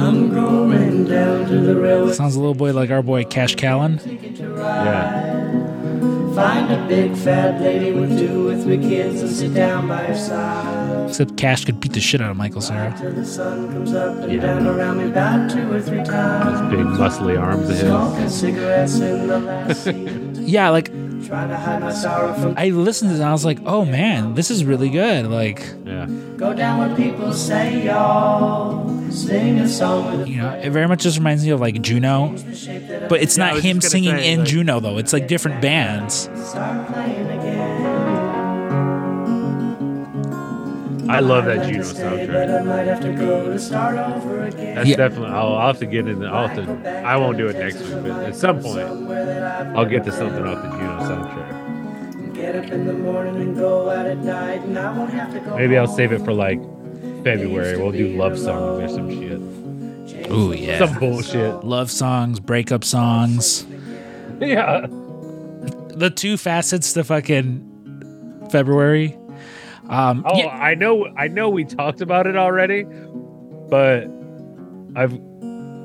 I'm going down to the railway Sounds a little boy like our boy Cash Callan. Yeah. Find a big fat lady with two or three kids and sit down by her side. Except Cash could beat the shit out of Michael Cera. Till the sun comes up and Yeah. down around me about two or three times. Big muscly arms of his. Smoking cigarettes in the last. Yeah, like Trying to hide my sorrow from I listened to it and I was like, oh man, this is really good. Like, Yeah. Go down where people say y'all. Sing a song with you know, it very much just reminds me of like Juno, the shape that but it's Yeah, not him singing say, in like- Juno though. It's like different bands. I love that Juno to stay, I soundtrack. might have to go to start over again. That's Yeah. definitely. I'll, I'll have to get into. I'll have to. I won't do it next week, but at some point, I've I'll get to something off the Juno soundtrack. Get up in the morning and go out at night, and I won't have to go. Maybe I'll save it for like February. We'll do love songs or some shit. Ooh yeah. Some bullshit. Love songs, breakup songs. Yeah. The two facets to fucking February. Um Oh, yeah, I know. I know. We talked about it already, but I've.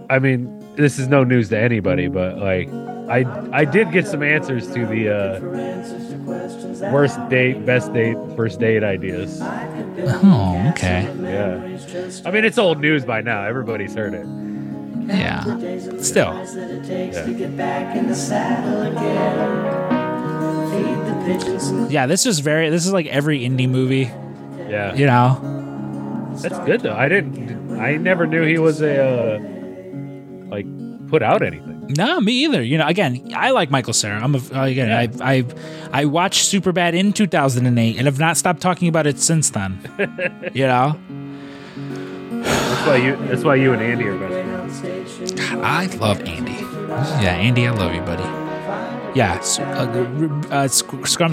I mean, this is no news to anybody, but like, I I did get some answers to the uh, For answers to questions that worst date, best date, first date ideas. I could build Oh, okay. Yeah. I mean, it's old news by now. Everybody's heard it. yeah. the days and Still. nights that it takes Yeah. Yeah, this is very this is like every indie movie, Yeah, you know. that's good though. I didn't. I never knew he was a uh, like put out anything. No, me either. You know, again, I like Michael Cera. I'm a, again, I I I watched Superbad in 2008 and have not stopped talking about it since then. you know, That's why you. That's why you and Andy are best friends. Greyhound station. I love Andy. Yeah, Andy, I love you, buddy. Yeah, uh, uh,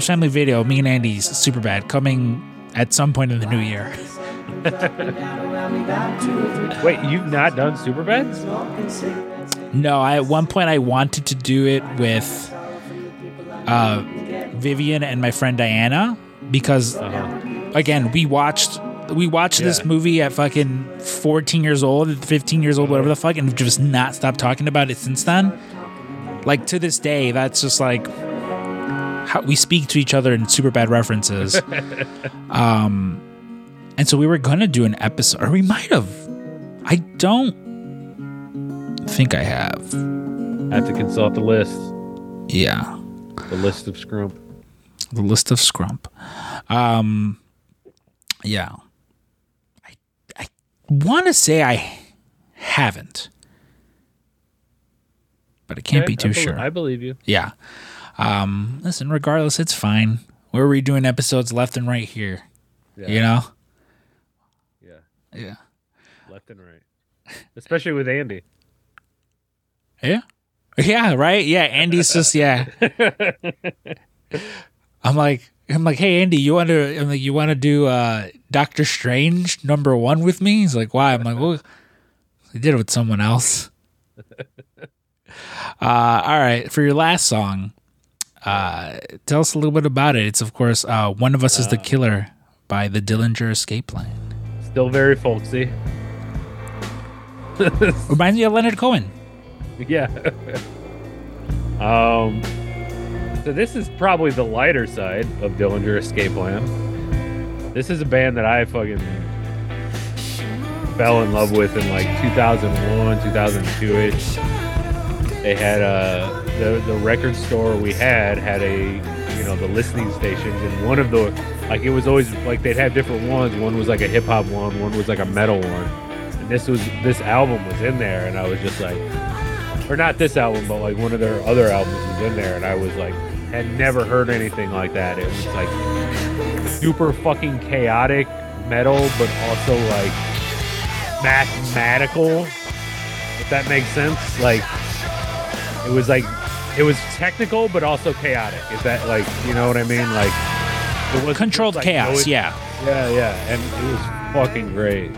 Family Video, me and Andy's Superbad coming at some point in the new year. Down around me about two or three Wait, you've not done smoking cigarettes. No, I at one point I wanted to do it with uh, Vivian and my friend Diana because again we watched we watched this movie at fucking 14 years old 15 years old whatever the fuck and just not stopped talking about it since then like to this day that's just like how we speak to each other in super bad references um and so we were gonna do an episode or we might have I don't think I have. have to consult the list. Yeah. The list of scrump. the list of scrump. Um, yeah, I I want to say I haven't, but I can't be too I sure. I believe you. yeah. Um, listen, regardless, it's fine. We're redoing episodes left and right here. Yeah. You know. Yeah. Yeah. Left and right. Especially with Andy. Yeah. Yeah. Right. Yeah. Andy's just yeah. I'm like. I'm like, hey Andy, you want to? I'm like, you want to do uh, Doctor Strange number one with me? He's like, why? I'm like, well, he did it with someone else. uh, all right, for your last song, uh, tell us a little bit about it. It's of course, uh, "One of Us Is the Killer" by the Dillinger Escape Plan. Still very folksy. Reminds me of Leonard Cohen. Yeah. um. So this is probably the lighter side of Dillinger Escape Plan. This is a band that I fucking fell in love with in like 2001, 2002 ish. They had uh the the record store we had had a you know the listening stations and one of the like it was always like they'd have different ones. One was like a hip hop one, one was like a metal one. And this was this album was in there and I was just like or not this album, but like one of their other albums was in there, and I was like, had never heard anything like that. It was like super fucking chaotic metal, but also like mathematical, if that makes sense. Like, it was like, it was technical, but also chaotic. Is that like, you know what I mean? Like, it was Controlled chaos. yeah. yeah, yeah, and it was fucking great.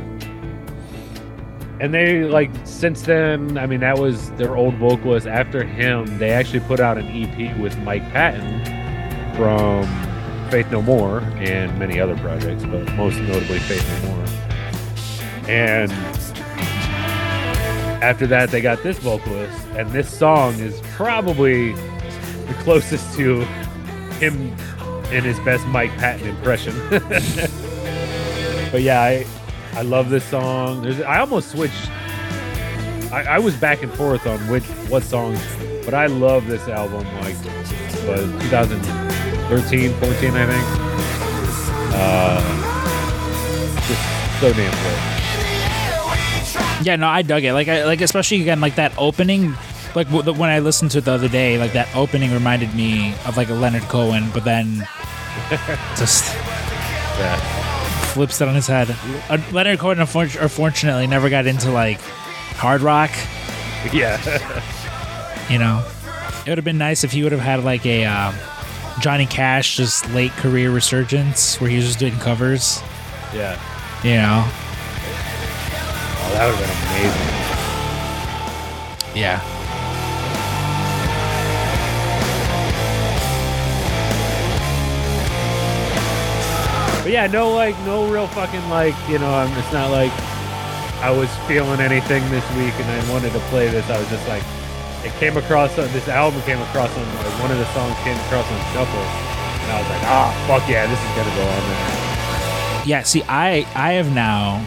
And they like since then, I mean, that was their old vocalist. After him, they actually put out an EP with Mike Patton from Faith No More and many other projects, but most notably Faith No More. And after that, they got this vocalist, and this song is probably the closest to him in his best Mike Patton impression. but yeah, I I love this song. There's I almost switched. I, I was back and forth on which what songs, but I love this album. Like was 2013, 14, I think. Uh, just so damn good. Yeah, no, I dug it. Like, I like especially again like that opening. Like w- the- when I listened to it the other day, like that opening reminded me of like a Leonard Cohen, but then just Yeah, flips it on his head. Uh, Leonard Cohen, unfor- unfortunately, never got into like hard rock. yeah, You know, it would have been nice if he would have had like a um, Johnny Cash just late career resurgence where he was just doing covers. yeah. You know, Oh, that would have been amazing. yeah. But yeah, no like no real fucking like you know. I'm, it's not like I was feeling anything this week and I wanted to play this. I was just like, it came across on this album came across on like, one of the songs came across on shuffle, and I was like, ah, fuck yeah, this is gonna go on there. Yeah, see, I I have now.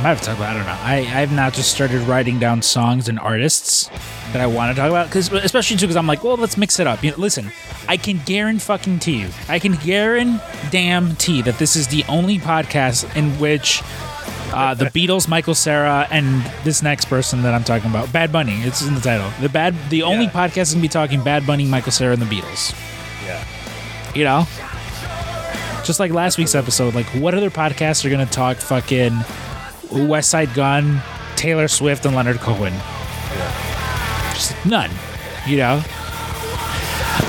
I might have talked about. I don't know. I I have now just started writing down songs and artists that I want to talk about because especially too because I'm like, well, let's mix it up. You know, listen, I can guarantee fucking to you, I can guarantee that this is the only podcast in which. Uh, the Beatles, Michael Cera, and this next person that I'm talking about, Bad Bunny. It's in the title. The bad, the only Yeah. podcast is gonna be talking Bad Bunny, Michael Cera, and the Beatles. Yeah, You know, just like last week's episode. Like, what other podcasts are gonna talk fucking Westside Gunn, Taylor Swift, and Leonard Cohen? Just none. You know.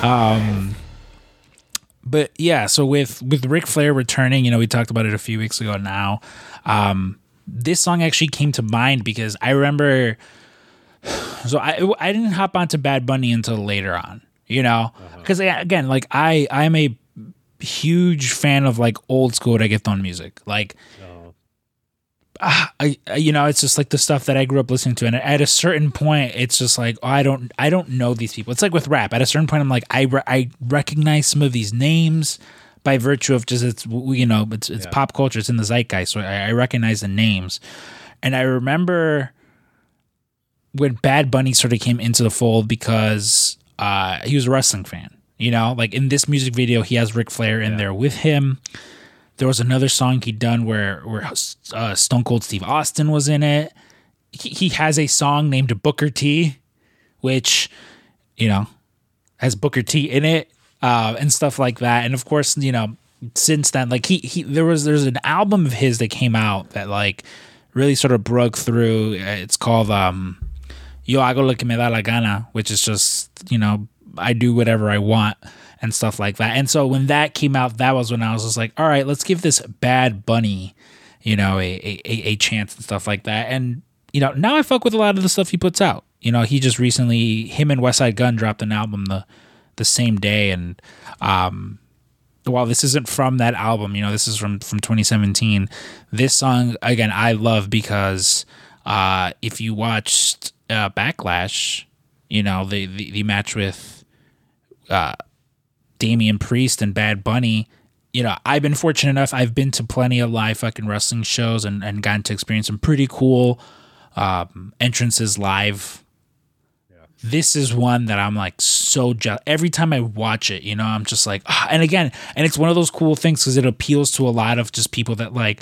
Um. But yeah, so with with Ric Flair returning, you know, we talked about it a few weeks ago now. Um, this song actually came to mind because I remember. So I I didn't hop onto Bad Bunny until later on, you know, because again, like I I'm a huge fan of like old school reggaeton music, like I, I- you know, it's just like the stuff that I grew up listening to, and at a certain point, it's just like oh, I don't, I don't know these people. It's like with rap. At a certain point, I'm like, I, re- I recognize some of these names by virtue of just it's, you know, it's, it's Yeah. pop culture, it's in the zeitgeist, so I, I recognize the names. And I remember when Bad Bunny sort of came into the fold because uh, he was a wrestling fan. You know, like in this music video, he has Ric Flair in there with him. There was another song he'd done where where uh, Stone Cold Steve Austin was in it. He, he has a song named Booker T, which you know has Booker T in it uh, and stuff like that. And of course, you know, since then, like he he there was there's an album of his that came out that like really sort of broke through. It's called um, Yo hago lo que me da la gana, which is just you know I do whatever I want and stuff like that. And so when that came out, that was when I was just like, all right, let's give this Bad Bunny, you know, a a, a chance and stuff like that. And you know, now I fuck with a lot of the stuff he puts out. You know, he just recently him and Westside Gunn dropped an album the the same day, and um, while this isn't from that album, you know, this is from from 2017. This song again, I love because uh, if you watched uh, Backlash, you know, the the, the match with uh, Damian Priest and Bad Bunny. You know, I've been fortunate enough. I've been to plenty of live fucking wrestling shows and, and gotten to experience some pretty cool um, entrances live. Yeah. This is one that I'm like so jealous. Every time I watch it, you know, I'm just like, ah, and again, and it's one of those cool things because it appeals to a lot of just people that like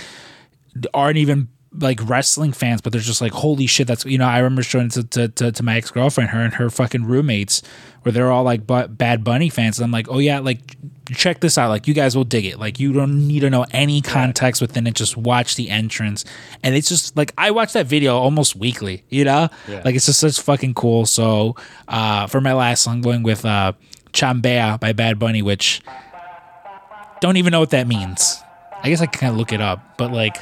aren't even like wrestling fans, but they're just like, holy shit, that's you know. I remember showing it to to, to, to my ex girlfriend, her and her fucking roommates, where they're all like but Bad Bunny fans, and I'm like, oh yeah, like check this out, like you guys will dig it. Like you don't need to know any context within it, just watch the entrance, and it's just like I watch that video almost weekly, you know, Yeah. like it's just such fucking cool. So uh, for my last, I'm going with uh, Chambea by Bad Bunny, which don't even know what that means. I guess I can kind of look it up, but like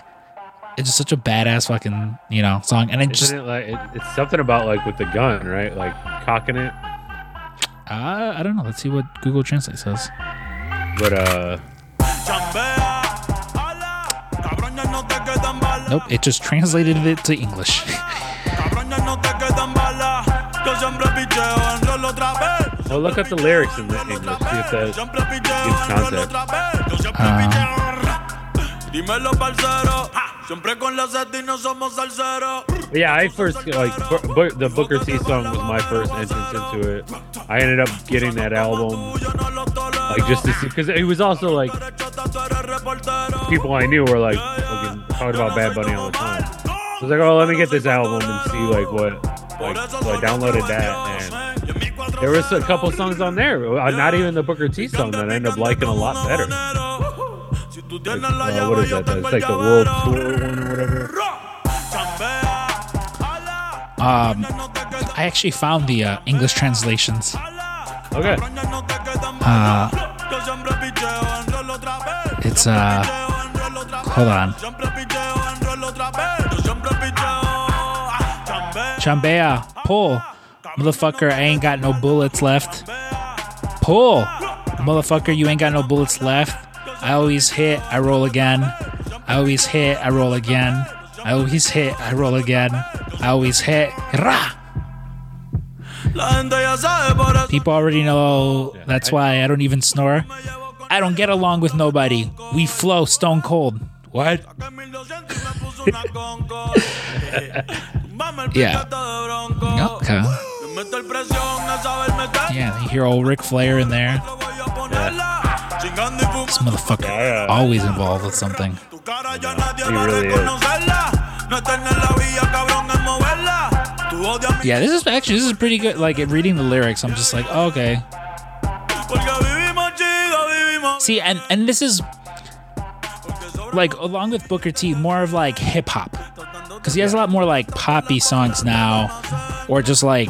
it's just such a badass fucking you know song, and I just it like it, it's something about like with the gun, right? Like cocking it. uh, I don't know. Let's see what Google Translate says. But uh, Nope, it just translated it to English. well, look at the lyrics in the English. See if that gives context. Dímelo, parcero. Siempre con la y no somos salseros. Yeah, I first like Bu- Bu- the Booker T song was my first entrance into it. I ended up getting that album like just to see because it was also like people I knew were like fucking talking about Bad Bunny all the time. So I was like, oh, let me get this album and see like what like so I downloaded that and there was a couple songs on there, uh, not even the Booker T song that I ended up liking a lot better. Like, uh, what is that? It's like the World Tour one or whatever. Um, I actually found the uh, English translations. Okay. Uh, it's uh, hold on. Chambea, pull, motherfucker. I ain't got no bullets left. Pull, motherfucker. You ain't got no bullets left. I always hit, I roll again. I always hit, I roll again. I always hit, I roll again. I always hit, rah. People already know that's why I don't even snore. I don't get along with nobody. We flow stone cold. What? Yeah. Okay. Yeah, you hear old Ric Flair in there. This motherfucker Yeah. always involved with something. He really is. Yeah, this is actually this is pretty good. Like reading the lyrics, I'm just like, oh, okay. See, and and this is like along with Booker T, more of like hip hop, because he has a lot more like poppy songs now, or just like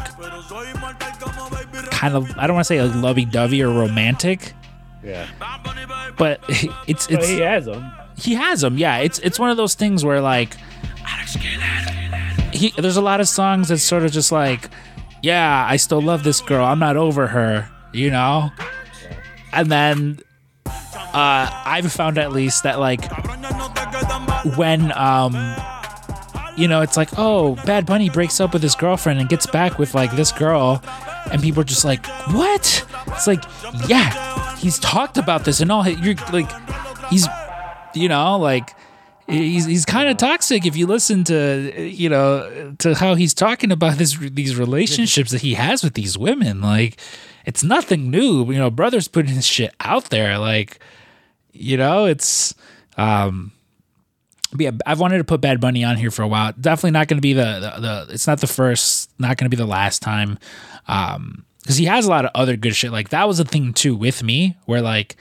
kind of I don't want to say like lovey dovey or romantic, Yeah. but it's But it's he has them. he has them. Yeah, it's it's one of those things where like he there's a lot of songs that's sort of just like, yeah, I still love this girl. I'm not over her, you know. And then uh, I've found at least that like when um you know it's like oh Bad Bunny breaks up with his girlfriend and gets back with like this girl, and people are just like what? It's like yeah, he's talked about this and all. You're like he's you know like he's he's kind of toxic if you listen to you know to how he's talking about this these relationships that he has with these women. Like it's nothing new. You know, brothers putting his shit out there. Like you know, it's um. yeah, I've wanted to put Bad Bunny on here for a while. Definitely not going to be the, the the. It's not the first. Not going to be the last time. Um, because he has a lot of other good shit. Like that was a thing too with me, where like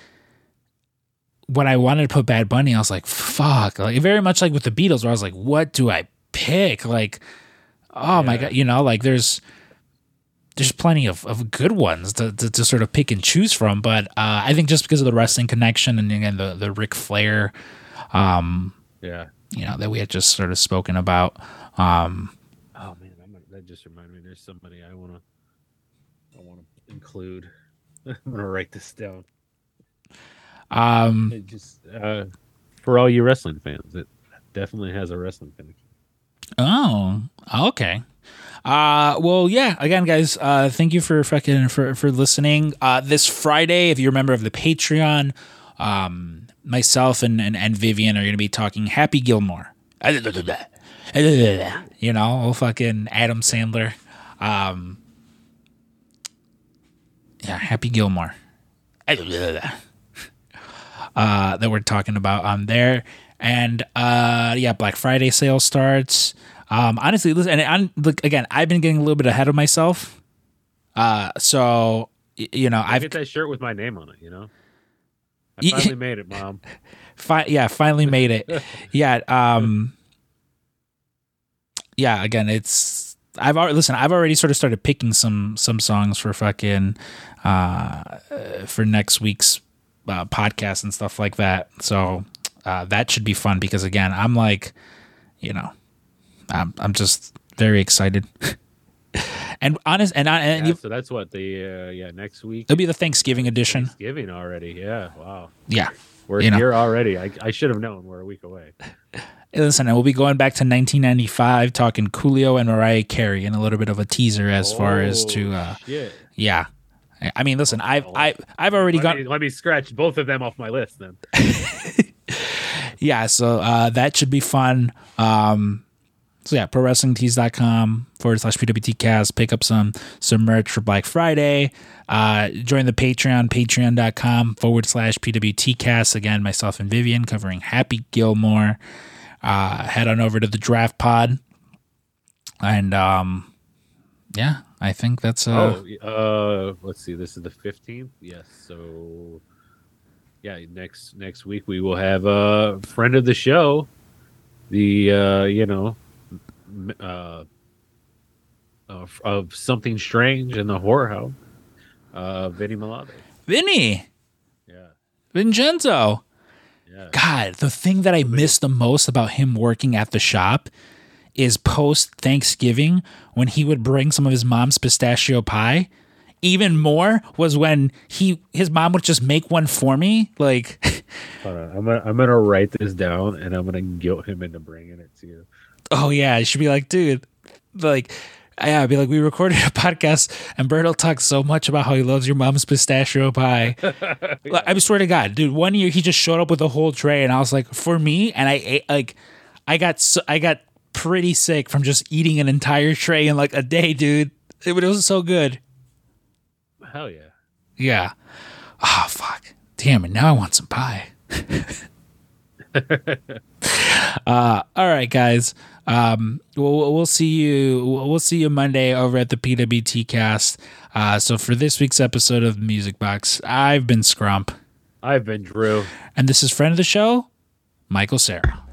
when I wanted to put Bad Bunny, I was like, fuck. Like very much like with the Beatles, where I was like, what do I pick? Like, oh my god, you know, like there's there's plenty of, of good ones to, to, to sort of pick and choose from. But uh, I think just because of the wrestling connection and again the the Ric Flair, um, Yeah. you know, that we had just sort of spoken about. Um, Oh man, I'm that just reminded me. There's somebody I wanna include. I'm gonna write this down. um, It just uh, for all you wrestling fans, it definitely has a wrestling connection. Oh, okay. Uh, well, yeah. Again, guys, uh, thank you for fucking for for listening. Uh, this Friday, if you're a member of the Patreon, um, myself and and, and Vivian are going to be talking Happy Gilmore. You know, oh, fucking Adam Sandler. Um, yeah, Happy Gilmore. uh, that we're talking about on there. And uh, yeah, Black Friday sale starts. Um, honestly, listen, and look again. I've been getting a little bit ahead of myself. Uh, so you know, I I've get that shirt with my name on it. You know, I finally made it, mom. fi- yeah, finally made it. yeah, um, yeah. Again, it's I've already listen. I've already sort of started picking some some songs for fucking uh, uh for next week's uh, podcast and stuff like that. So uh, that should be fun because again, I'm like, you know, I'm I'm just very excited. and honest, and I, and Yeah, so that's what the uh, yeah next week. it'll be the Thanksgiving edition. Thanksgiving already. Yeah. Wow. Yeah. We're You know. here already. I, I should have known. We're a week away. Listen, and we'll be going back to 1995, talking Coolio and Mariah Carey, and a little bit of a teaser as far as to, uh, Oh, shit. yeah. I- I mean, listen, I've I, I've already Let got me, let me scratch both of them off my list then. yeah, so uh, that should be fun. Um, so yeah, prowrestlingtees.com forward slash PWTcast. Pick up some some merch for Black Friday. Uh, join the Patreon, patreon.com forward slash PWTcast. Again, myself and Vivian covering Happy Gilmore. Uh, head on over to the draft pod. And um, yeah, I think that's uh, oh, uh, let's see. This is the fifteenth. Yes. So, yeah, next next week we will have a friend of the show, the uh, you know, uh, of, of something strange in the horror house, uh, Vinny Malave. Vinny, Yeah. Vincenzo. Yeah. God, the thing that I miss the most about him working at the shop is post Thanksgiving when he would bring some of his mom's pistachio pie. Even more was when he his mom would just make one for me. Like, on. I'm gonna I'm gonna write this down and I'm gonna guilt him into bringing it to you. oh yeah, she'd be like, dude, like, yeah, I'd be like, we recorded a podcast and Berto talks so much about how he loves your mom's pistachio pie. Like, I swear to God, dude, one year he just showed up with a whole tray and I was like, for me, and I ate like, I got so, I got pretty sick from just eating an entire tray in like a day, dude. It, it was so good. Hell yeah. Yeah. Oh fuck. Damn it. Now I want some pie. uh, all right, guys. Um, we'll, we'll see you. We'll see you Monday over at the PWT cast. Uh, so for this week's episode of Music Box, I've been Scrump, I've been Drew. and this is friend of the show, Michael Cera.